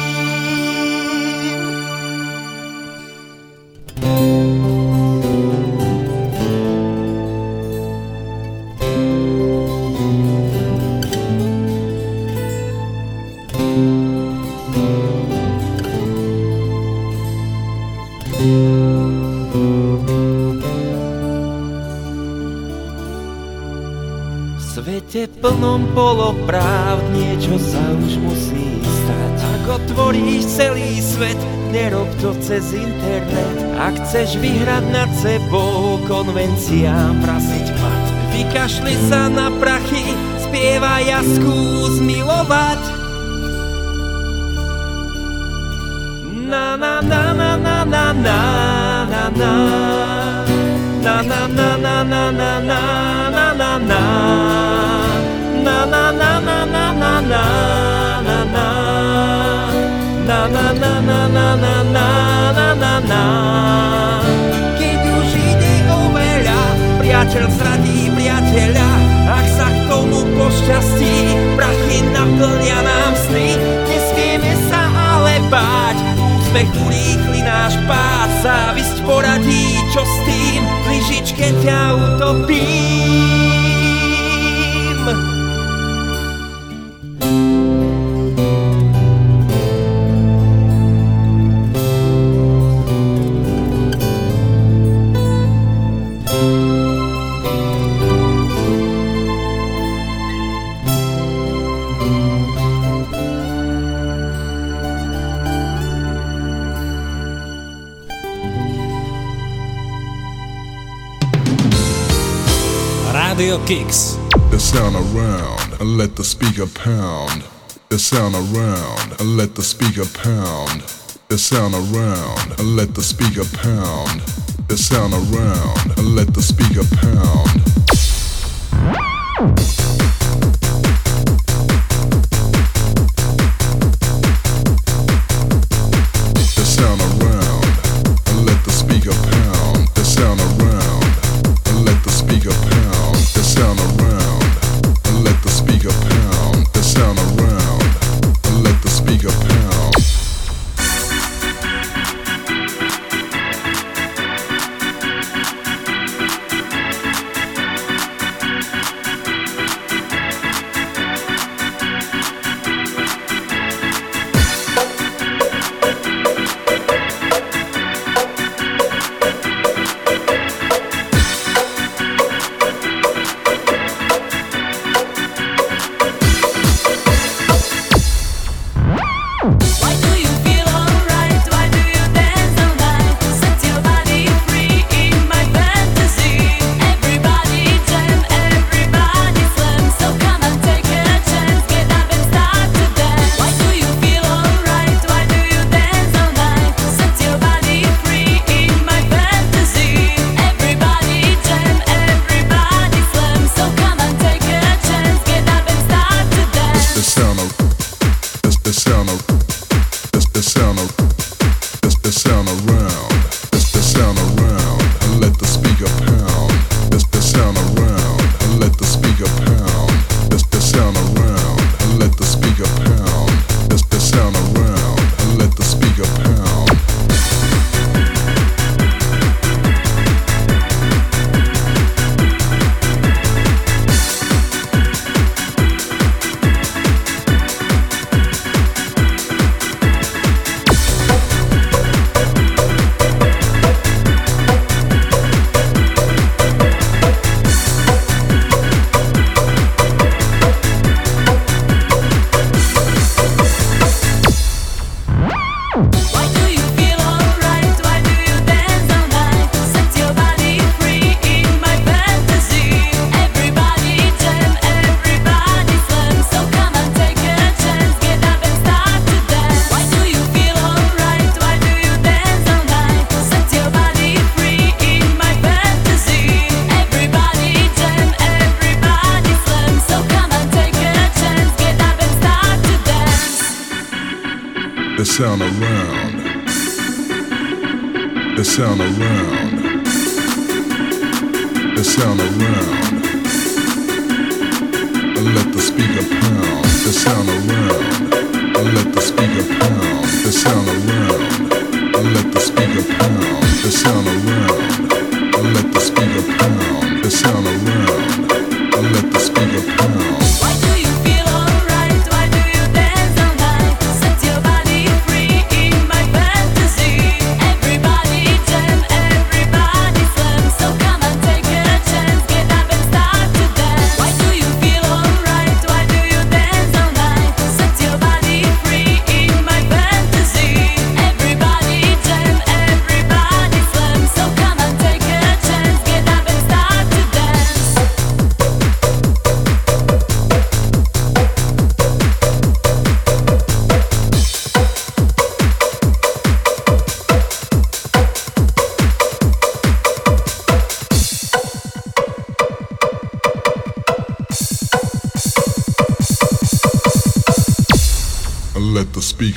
tom polopravd niečo sa už musí stať. Ak otvoríš celý svet, nerob to cez internet. Ak chceš vyhrať nad sebou, konvencia prasiť mat. Vykašli sa na prachy, spievaj a skús milovať. Na na na na na na na na na na na na na na na na na na na na na na na na na na na na na na na na na na na na Keď už ide o veľa, priateľ zradí priateľa, ak sa k tomu pošťastí, prachy naplnia nám sny, nesmieme sa ale báť, úspech urýchli náš pád, závisť poradí, čo s tým, lyžičke ťa utopí. gigs. The sound around and let the speaker pound. The sound around and let the speaker pound. The sound around and let the speaker pound. The sound around and let the speaker pound.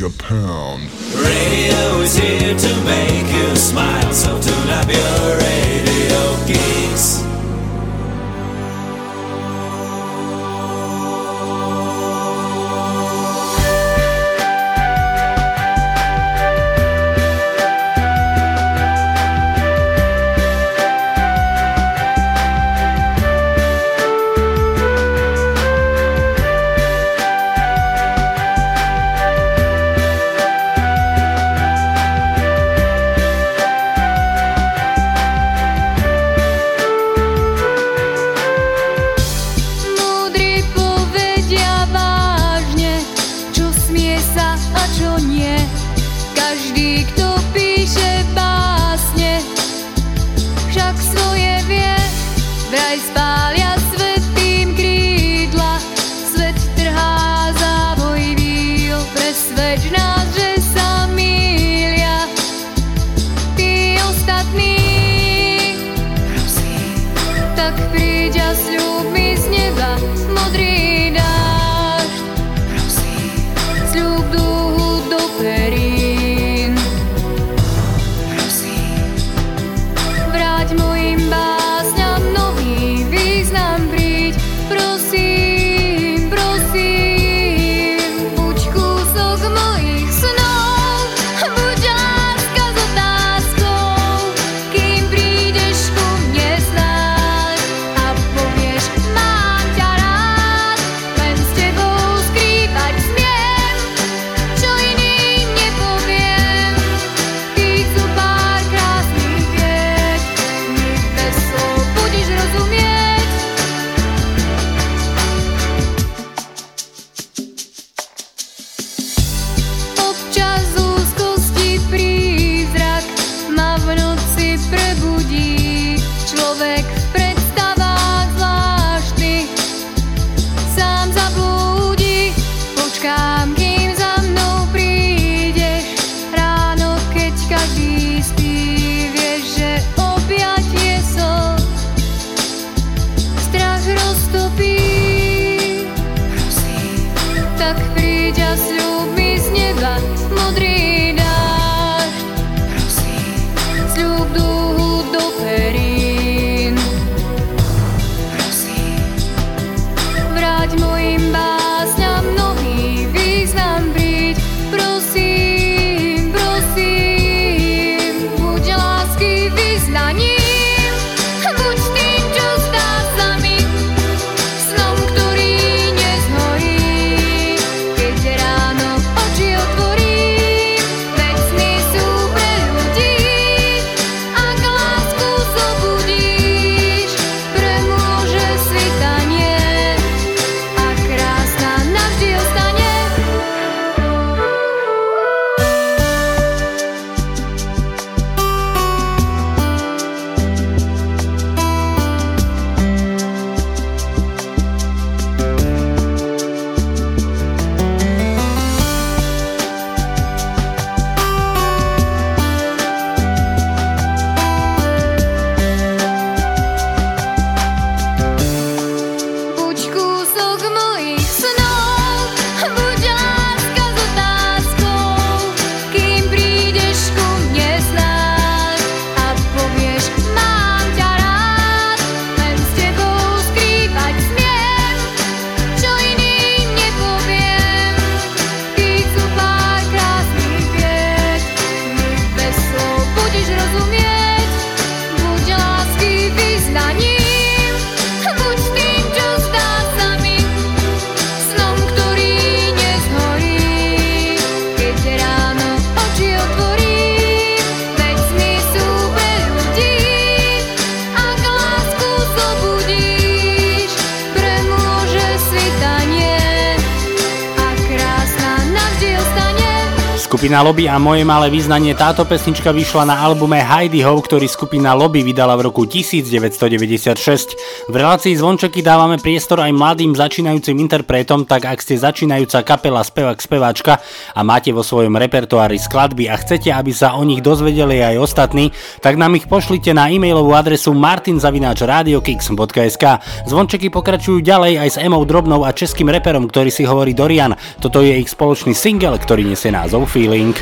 a pound. Skupina Lobby a moje malé význanie táto pesnička vyšla na albume Heidi Ho, ktorý skupina Lobby vydala v roku 1996. V relácii Zvončeky dávame priestor aj mladým začínajúcim interpretom, tak ak ste začínajúca kapela spevák speváčka a máte vo svojom repertoári skladby a chcete, aby sa o nich dozvedeli aj ostatní, tak nám ich pošlite na e-mailovú adresu martinzavináčradiokix.sk Zvončeky pokračujú ďalej aj s Emou Drobnou a českým reperom, ktorý si hovorí Dorian. Toto je ich spoločný single, ktorý nesie názov Feel feeling.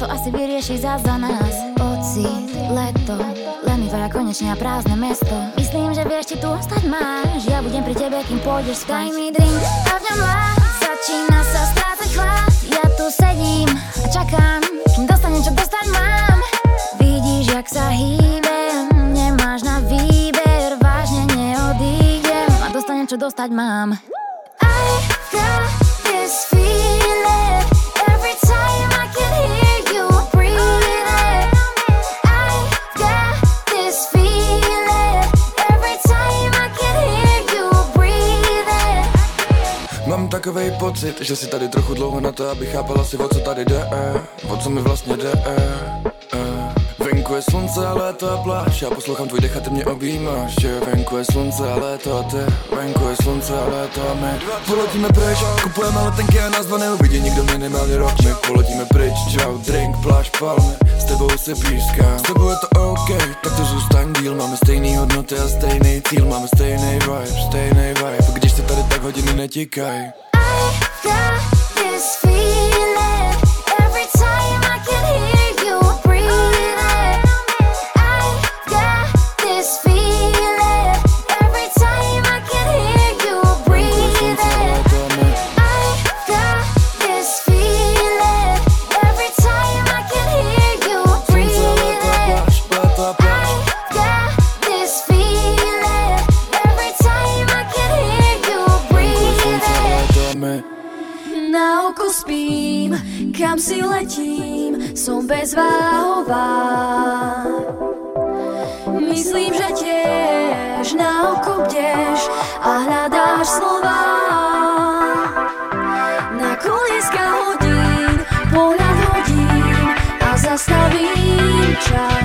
Často asi vyrieši za za nás. Pocit, leto, lenivé a konečne a prázdne mesto. Myslím, že vieš, či tu ostať máš. Ja budem pri tebe, kým pôjdeš spať. Daj mi drink a v ňom Začína sa strácať chlad. Ja tu sedím a čakám Kým dostanem, čo dostať mám. Vidíš, jak sa hýbem Nemáš na výber. Vážne neodídem A dostanem, čo dostať mám. I got this feeling takovej pocit, že si tady trochu dlouho na to, aby chápala si, o co tady jde, eh, o co mi vlastně jde. Eh, eh. Venku je slunce a a pláž. Já poslouchám tvůj dech a ty mě objímáš Že venku je slunce a léto a ty. Venku je slunce a léto a my. Poletíme pryč, kupujeme letenky a nás dva neuvidí. Nikdo minimálně rok My poletíme pryč, čau, drink, pláž, palmy. S tebou si pískám S tebou je to OK, tak to zůstaň díl. Máme stejný hodnoty a stejný cíl. Máme stejný vibe, stejný vibe. Když se tady tak hodiny netíkaj. I got this feeling bezváhová. Myslím, že tiež na oko bdeš a hľadáš slova. Na kolieska hodín, pohľad hodín a zastavím čas.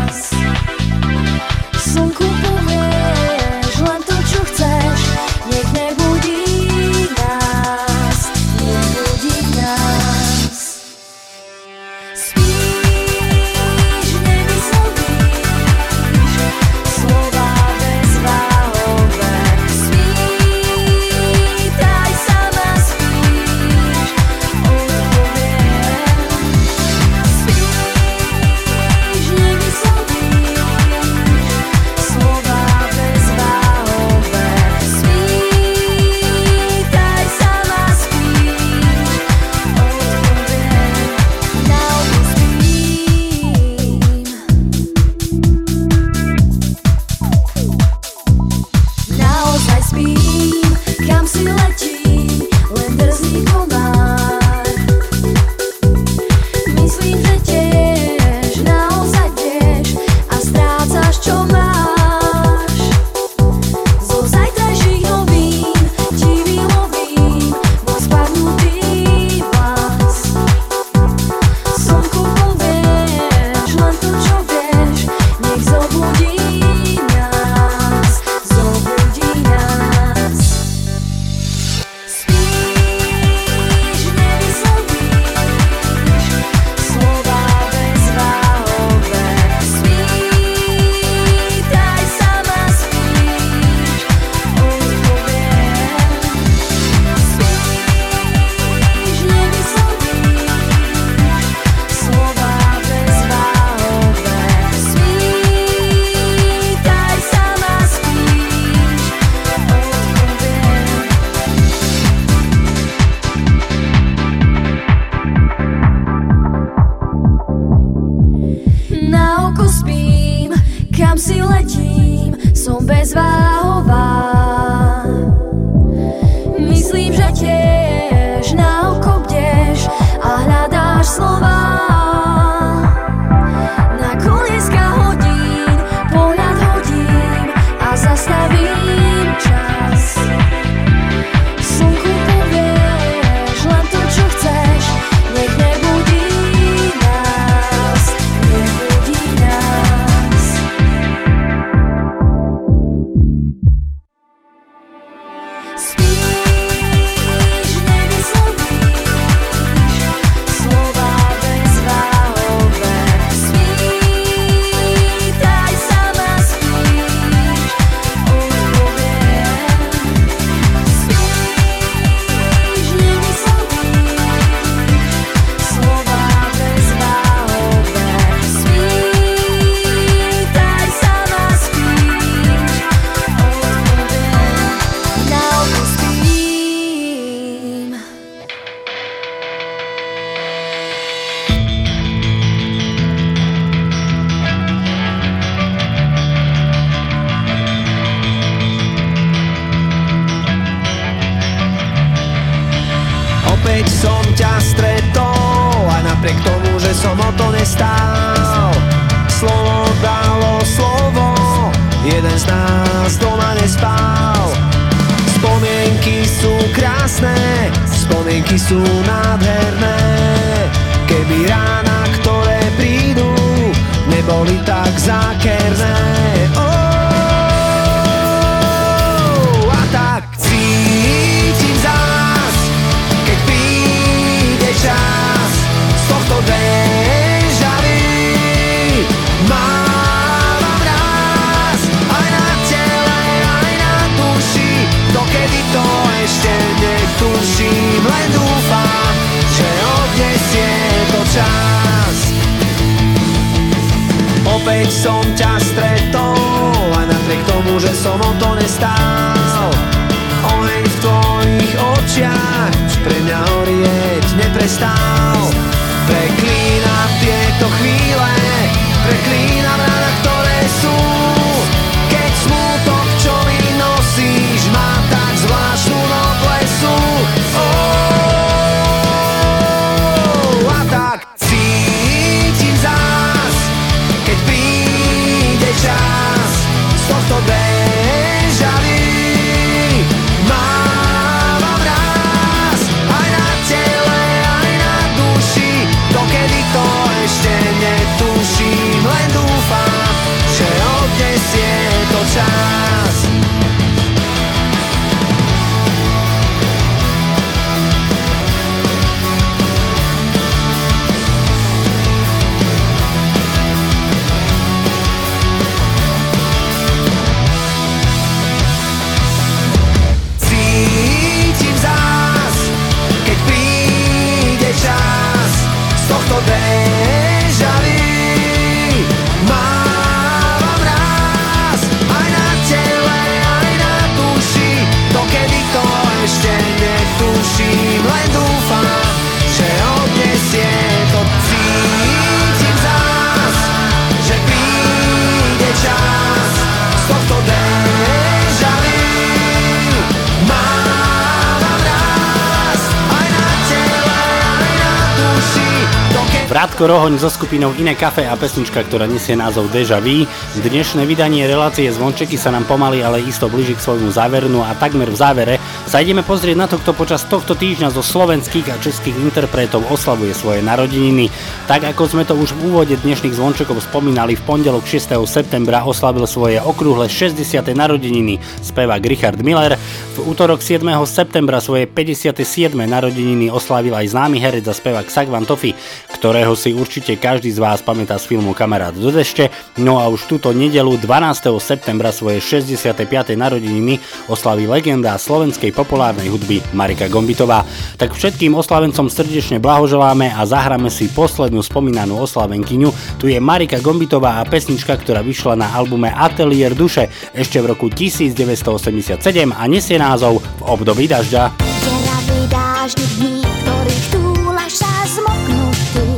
Rohoň so skupinou Iné kafe a pesnička, ktorá nesie názov Deja Vu. Dnešné vydanie relácie Zvončeky sa nám pomaly, ale isto blíži k svojmu záveru no a takmer v závere sa ideme pozrieť na to, kto počas tohto týždňa zo slovenských a českých interpretov oslavuje svoje narodeniny. Tak ako sme to už v úvode dnešných Zvončekov spomínali, v pondelok 6. septembra oslavil svoje okrúhle 60. narodeniny spevák Richard Miller. V útorok 7. septembra svoje 57. narodeniny oslavil aj známy herec a spevák Sagvan Tofi, ktorého si určite každý z vás pamätá z filmu Kamarát do dešte. No a už túto nedelu 12. septembra svoje 65. narodeniny oslaví legenda slovenskej populárnej hudby Marika Gombitová. Tak všetkým oslavencom srdečne blahoželáme a zahráme si poslednú spomínanú oslavenkyňu. Tu je Marika Gombitová a pesnička, ktorá vyšla na albume Atelier duše ešte v roku 1987 a nesie názov V období dažďa. Deravý dážď dní, ktorých túlaš sa zmoknutý.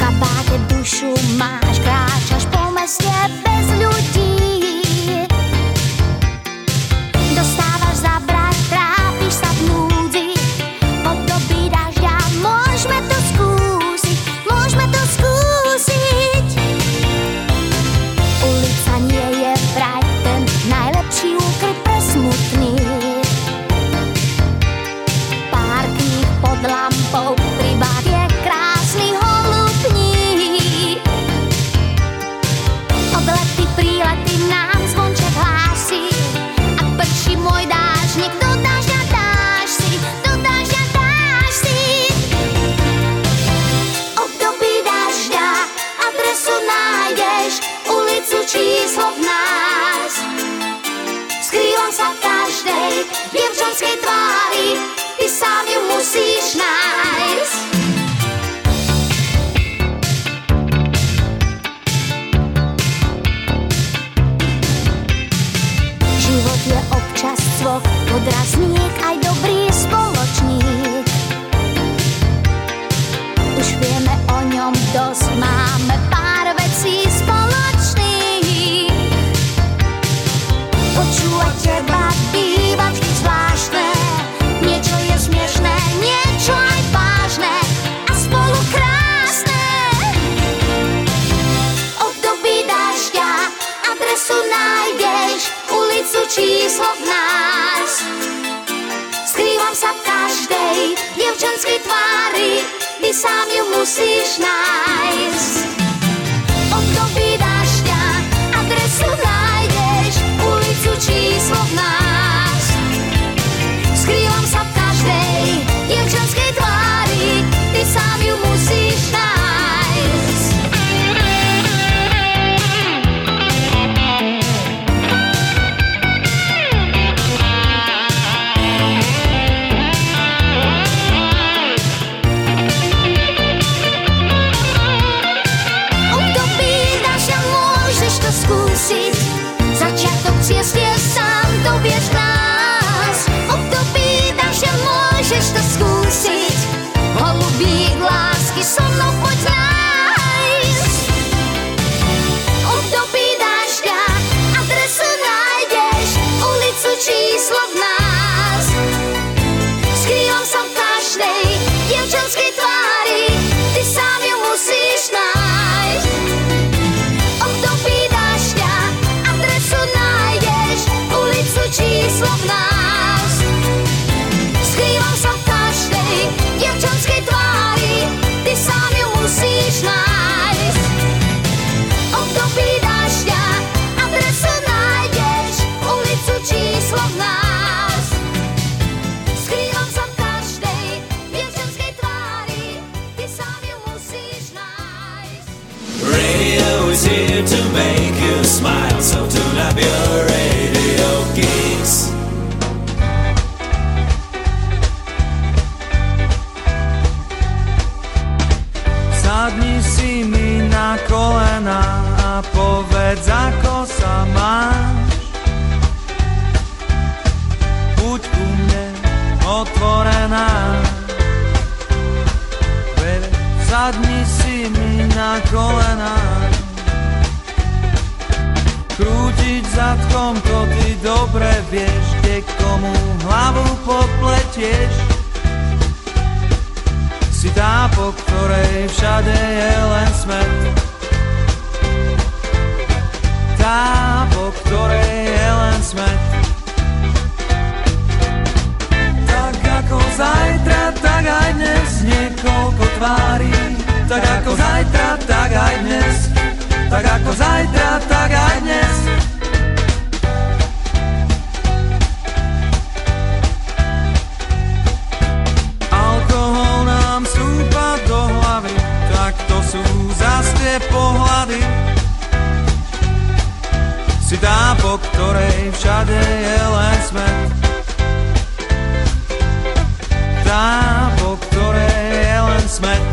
Kabáte dušu máš, zadkom, to ty dobre vieš, kde komu hlavu popletieš. Si tá, po ktorej všade je len smet. Tá, po ktorej je len smet. Tak ako zajtra, tak aj dnes. Niekoľko tvári. Tak ako zajtra, tak aj dnes. Tak ako zajtra, tak aj dnes sú zas tie pohľady. Si tá, po ktorej všade je len smet. Tá, po ktorej je len smet.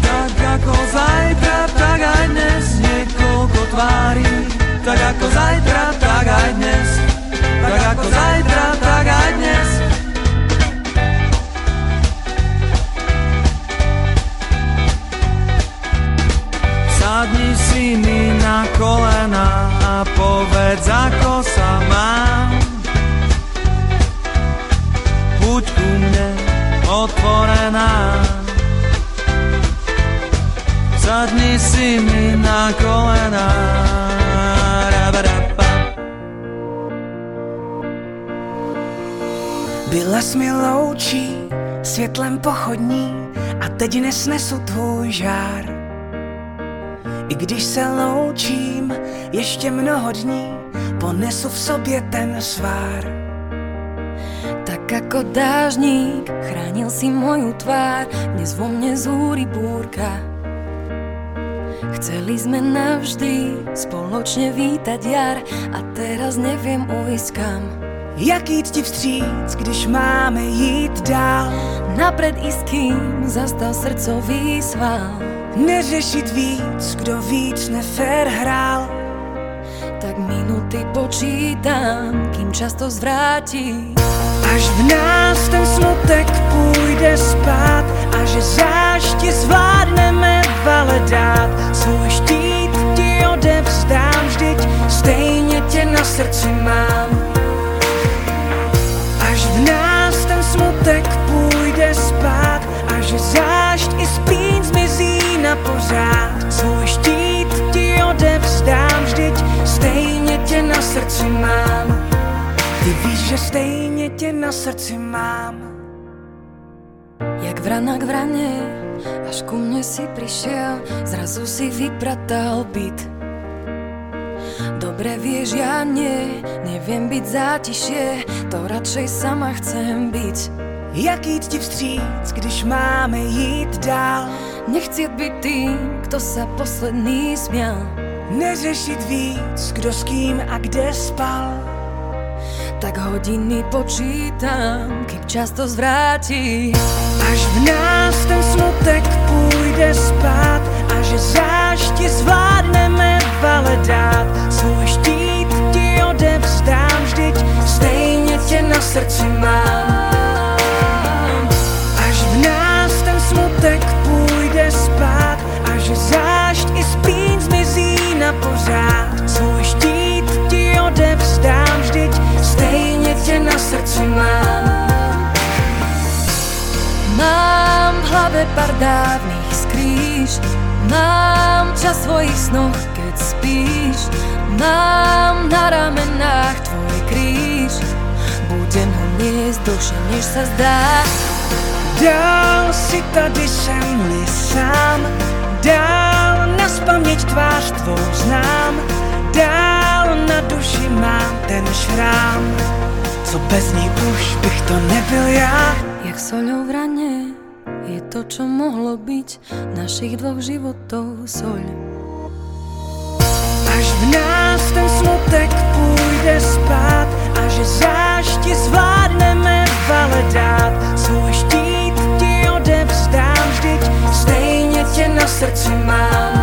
Tak ako zajtra, tak aj dnes niekoľko tvári. Tak ako zajtra, tak aj dnes. Tak ako zajtra, tak aj dnes. Si mi na kolena a povedz, ako sa mám. Buď ku mne otvorená. Sadni si mi na kolena. Byla jsi mi loučí světlem pochodní a teď nesnesu tvůj žár. I když se loučím ještě mnoho dní, ponesu v sobě ten svár. Tak ako dážník chránil si moju tvár, dnes vo mne zúri búrka. Chceli sme navždy spoločne vítať jar a teraz neviem ujsť kam. Jak jít ti vstříc, když máme jít dál? Napred i s kým zastal srdcový sval. Neřešit víc, kdo víc nefér hrál. Tak minuty počítam, kým čas to zvráti. Až v nás ten smutek půjde spát a že zášti zvládneme vale dát. Svůj štít ti odevzdám, vždyť stejně tě na srdci mám. Až v nás ten smutek půjde spát a že zášť i zmizí na pořád Svůj štít ti odevzdám Vždyť stejně tě na srdci mám Ty víš, že stejně tě na srdci mám Jak vrana k vrane Až ku mne si prišiel Zrazu si vypratal byt Dobre vieš, ja nie, neviem byť zátišie, to radšej sama chcem byť. Jak jít ti vstříc, když máme jít dál? Nechciet byť tým, kto sa posledný smial. Neřešit víc, kdo s kým a kde spal. Tak hodiny počítam, kým čas to zvráti. Až v nás ten smutek půjde spát a že zášti zvládneme vale dát. Svůj štít dávnych skrýš Mám čas svojich snoch, keď spíš. Mám na ramenách tvoj kríž. Budem ho niesť dlhšie, než sa zdá. Dál si tady jsem-li sám. Dál na spaměť tvář tvou znám. Dál na duši mám ten šrám. Co bez ní už bych to nebyl já. Jak soľou v rane je to, čo mohlo byť Našich dvoch životov soľ. Až v nás ten smutek půjde spát A že zášti zvládneme vale dát Svůj štít ti odevzdám Vždyť stejně tě na srdci mám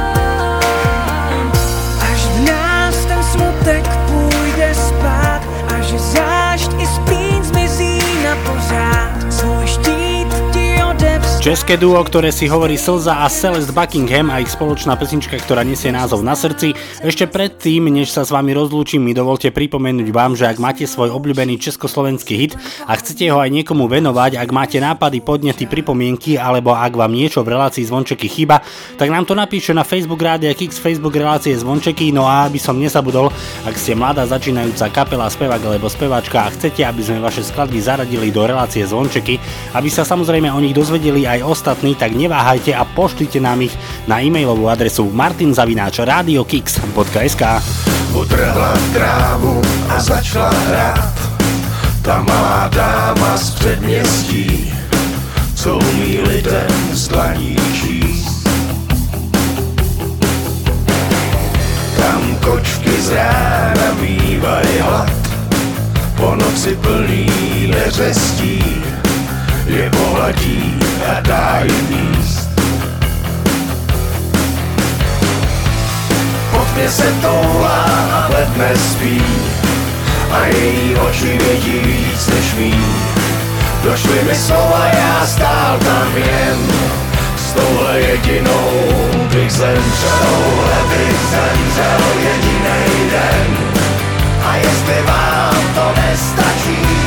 České duo, ktoré si hovorí Slza a Celeste Buckingham a ich spoločná pesnička, ktorá nesie názov Na srdci. Ešte predtým, než sa s vami rozlúčim, mi dovolte pripomenúť vám, že ak máte svoj obľúbený československý hit a chcete ho aj niekomu venovať, ak máte nápady, podnety, pripomienky alebo ak vám niečo v relácii Zvončeky chýba, tak nám to napíšte na Facebook Rádia Kix, Facebook relácie Zvončeky. No a aby som nezabudol, ak ste mladá začínajúca kapela, spevák alebo speváčka a chcete, aby sme vaše skladby zaradili do relácie Zvončeky, aby sa samozrejme o nich dozvedeli aj ostatní, tak neváhajte a pošlite nám ich na e-mailovú adresu martinzavináč.radiokix.sk Utrhla trávu a začala hrát. Ta malá dáma z předměstí Co umí lidem z dlaní Tam kočky z rána bývají hlad Po noci plný neřestí Je pohladí a dá jim jíst Pod mě se toulá a hled nespí A její oči vidí víc než mý Došly mi slova, já stál tam jen. S touhle jedinou bych zemřel Touhle bych zemřel jedinej den. A jestli vám to nestačí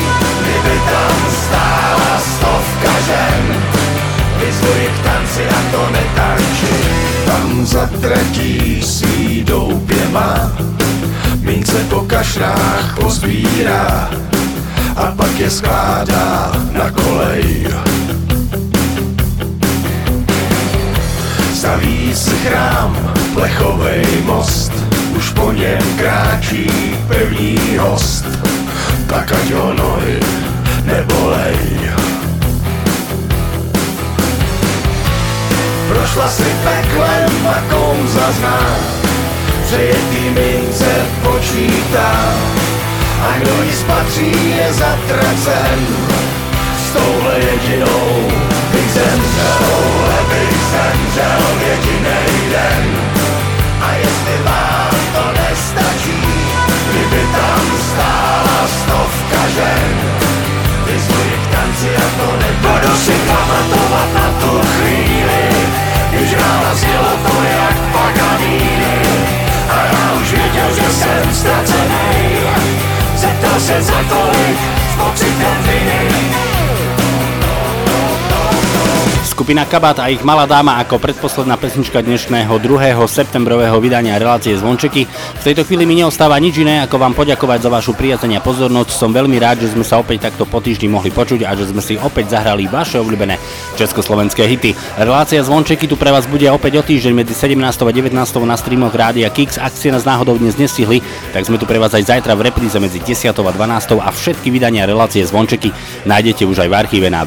tam stála stovka žen. Vyzvuji k tanci a to netančí. Tam zatratí svý doupě má Mince po kašrách pozbírá A pak je skládá na kolej. Staví si chrám, plechovej most Už po něm kráčí pevný host. Tak ať ho nohy nebolej. Prošla si peklem a kouzla zná Přejetý mince počítá. A kdo jí spatří je zatracen S touhle jedinou bych zemřel Touhle bych zemřel jedinej den Zeptal se za Skupina Kabat a ich Malá dáma ako predposledná pesnička dnešného 2. septembrového vydania relácie Zvončeky. V tejto chvíli mi neostáva nič iné, ako vám poďakovať za vašu priazeň a pozornosť. Som veľmi rád, že sme sa opäť takto po týždni mohli počuť a že sme si opäť zahrali vaše obľúbené československé hity. Relácia Zvončeky tu pre vás bude opäť o týždeň medzi 17. a 19. na streamoch Rádia Kix. Ak ste nás náhodou dnes nestihli, tak sme tu pre vás aj zajtra v repríze medzi 10. a 12. a všetky vydania relácie Zvončeky nájdete už aj v archíve na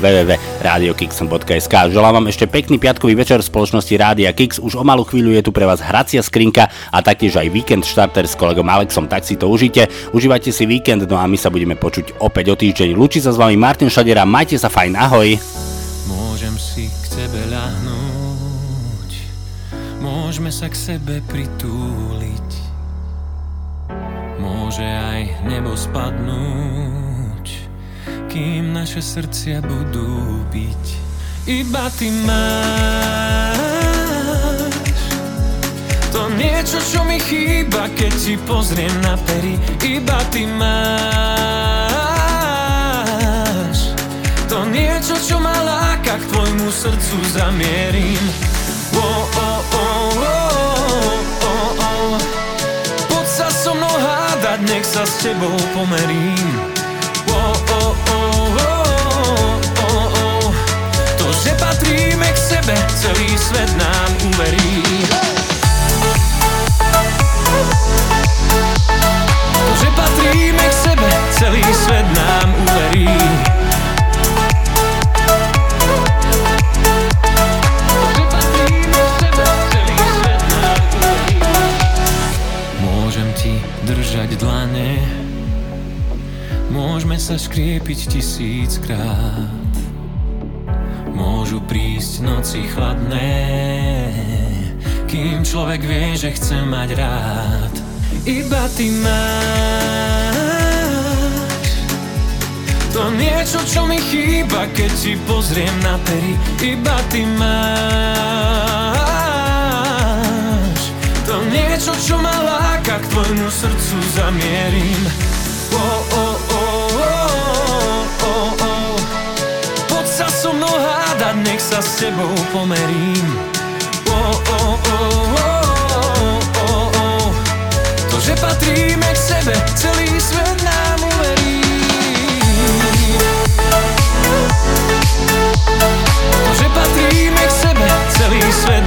www.radiokix.sk. Želám vám ešte pekný piatkový večer v spoločnosti Rádia Kix. Už o malú chvíľu je tu pre vás hracia skrinka a taktiež aj víkend štarter s kolegom Alexom, tak si to užite. Užívajte si víkend, no a my sa budeme počuť opäť o týždeň. Lúči sa s vami Martin Šadera, majte sa fajn, ahoj. Môžem si k tebe ľahnúť, môžeme sa k sebe pritúliť, môže aj nebo spadnúť, kým naše srdcia budú byť. Iba ty máš to niečo, čo mi chýba, keď ti pozriem na pery. Iba ty máš to niečo, čo ma láka, k tvojmu srdcu zamierim. Oh, oh, oh, oh, oh, oh. Poď sa so mnou hádať, nech sa s tebou pomerím. Oh, oh, oh, sebe, celý svet nám uverí. Že patríme k sebe, celý svet nám uverí. Môžem ti držať dlane Môžeme sa škriepiť tisíckrát Môžu prísť noci chladné. Kým človek vie, že chce mať rád Iba ty máš. To niečo, čo mi chýba, keď ti pozriem na pery Iba ty máš. To niečo, čo ma láka, k tvojmu srdcu zamierim. Oh, oh, hádať, nech sa s tebou pomerím oh, oh, oh, oh, oh, oh. To, že patríme k sebe, celý svet nám uverí To, že patríme k sebe, celý svet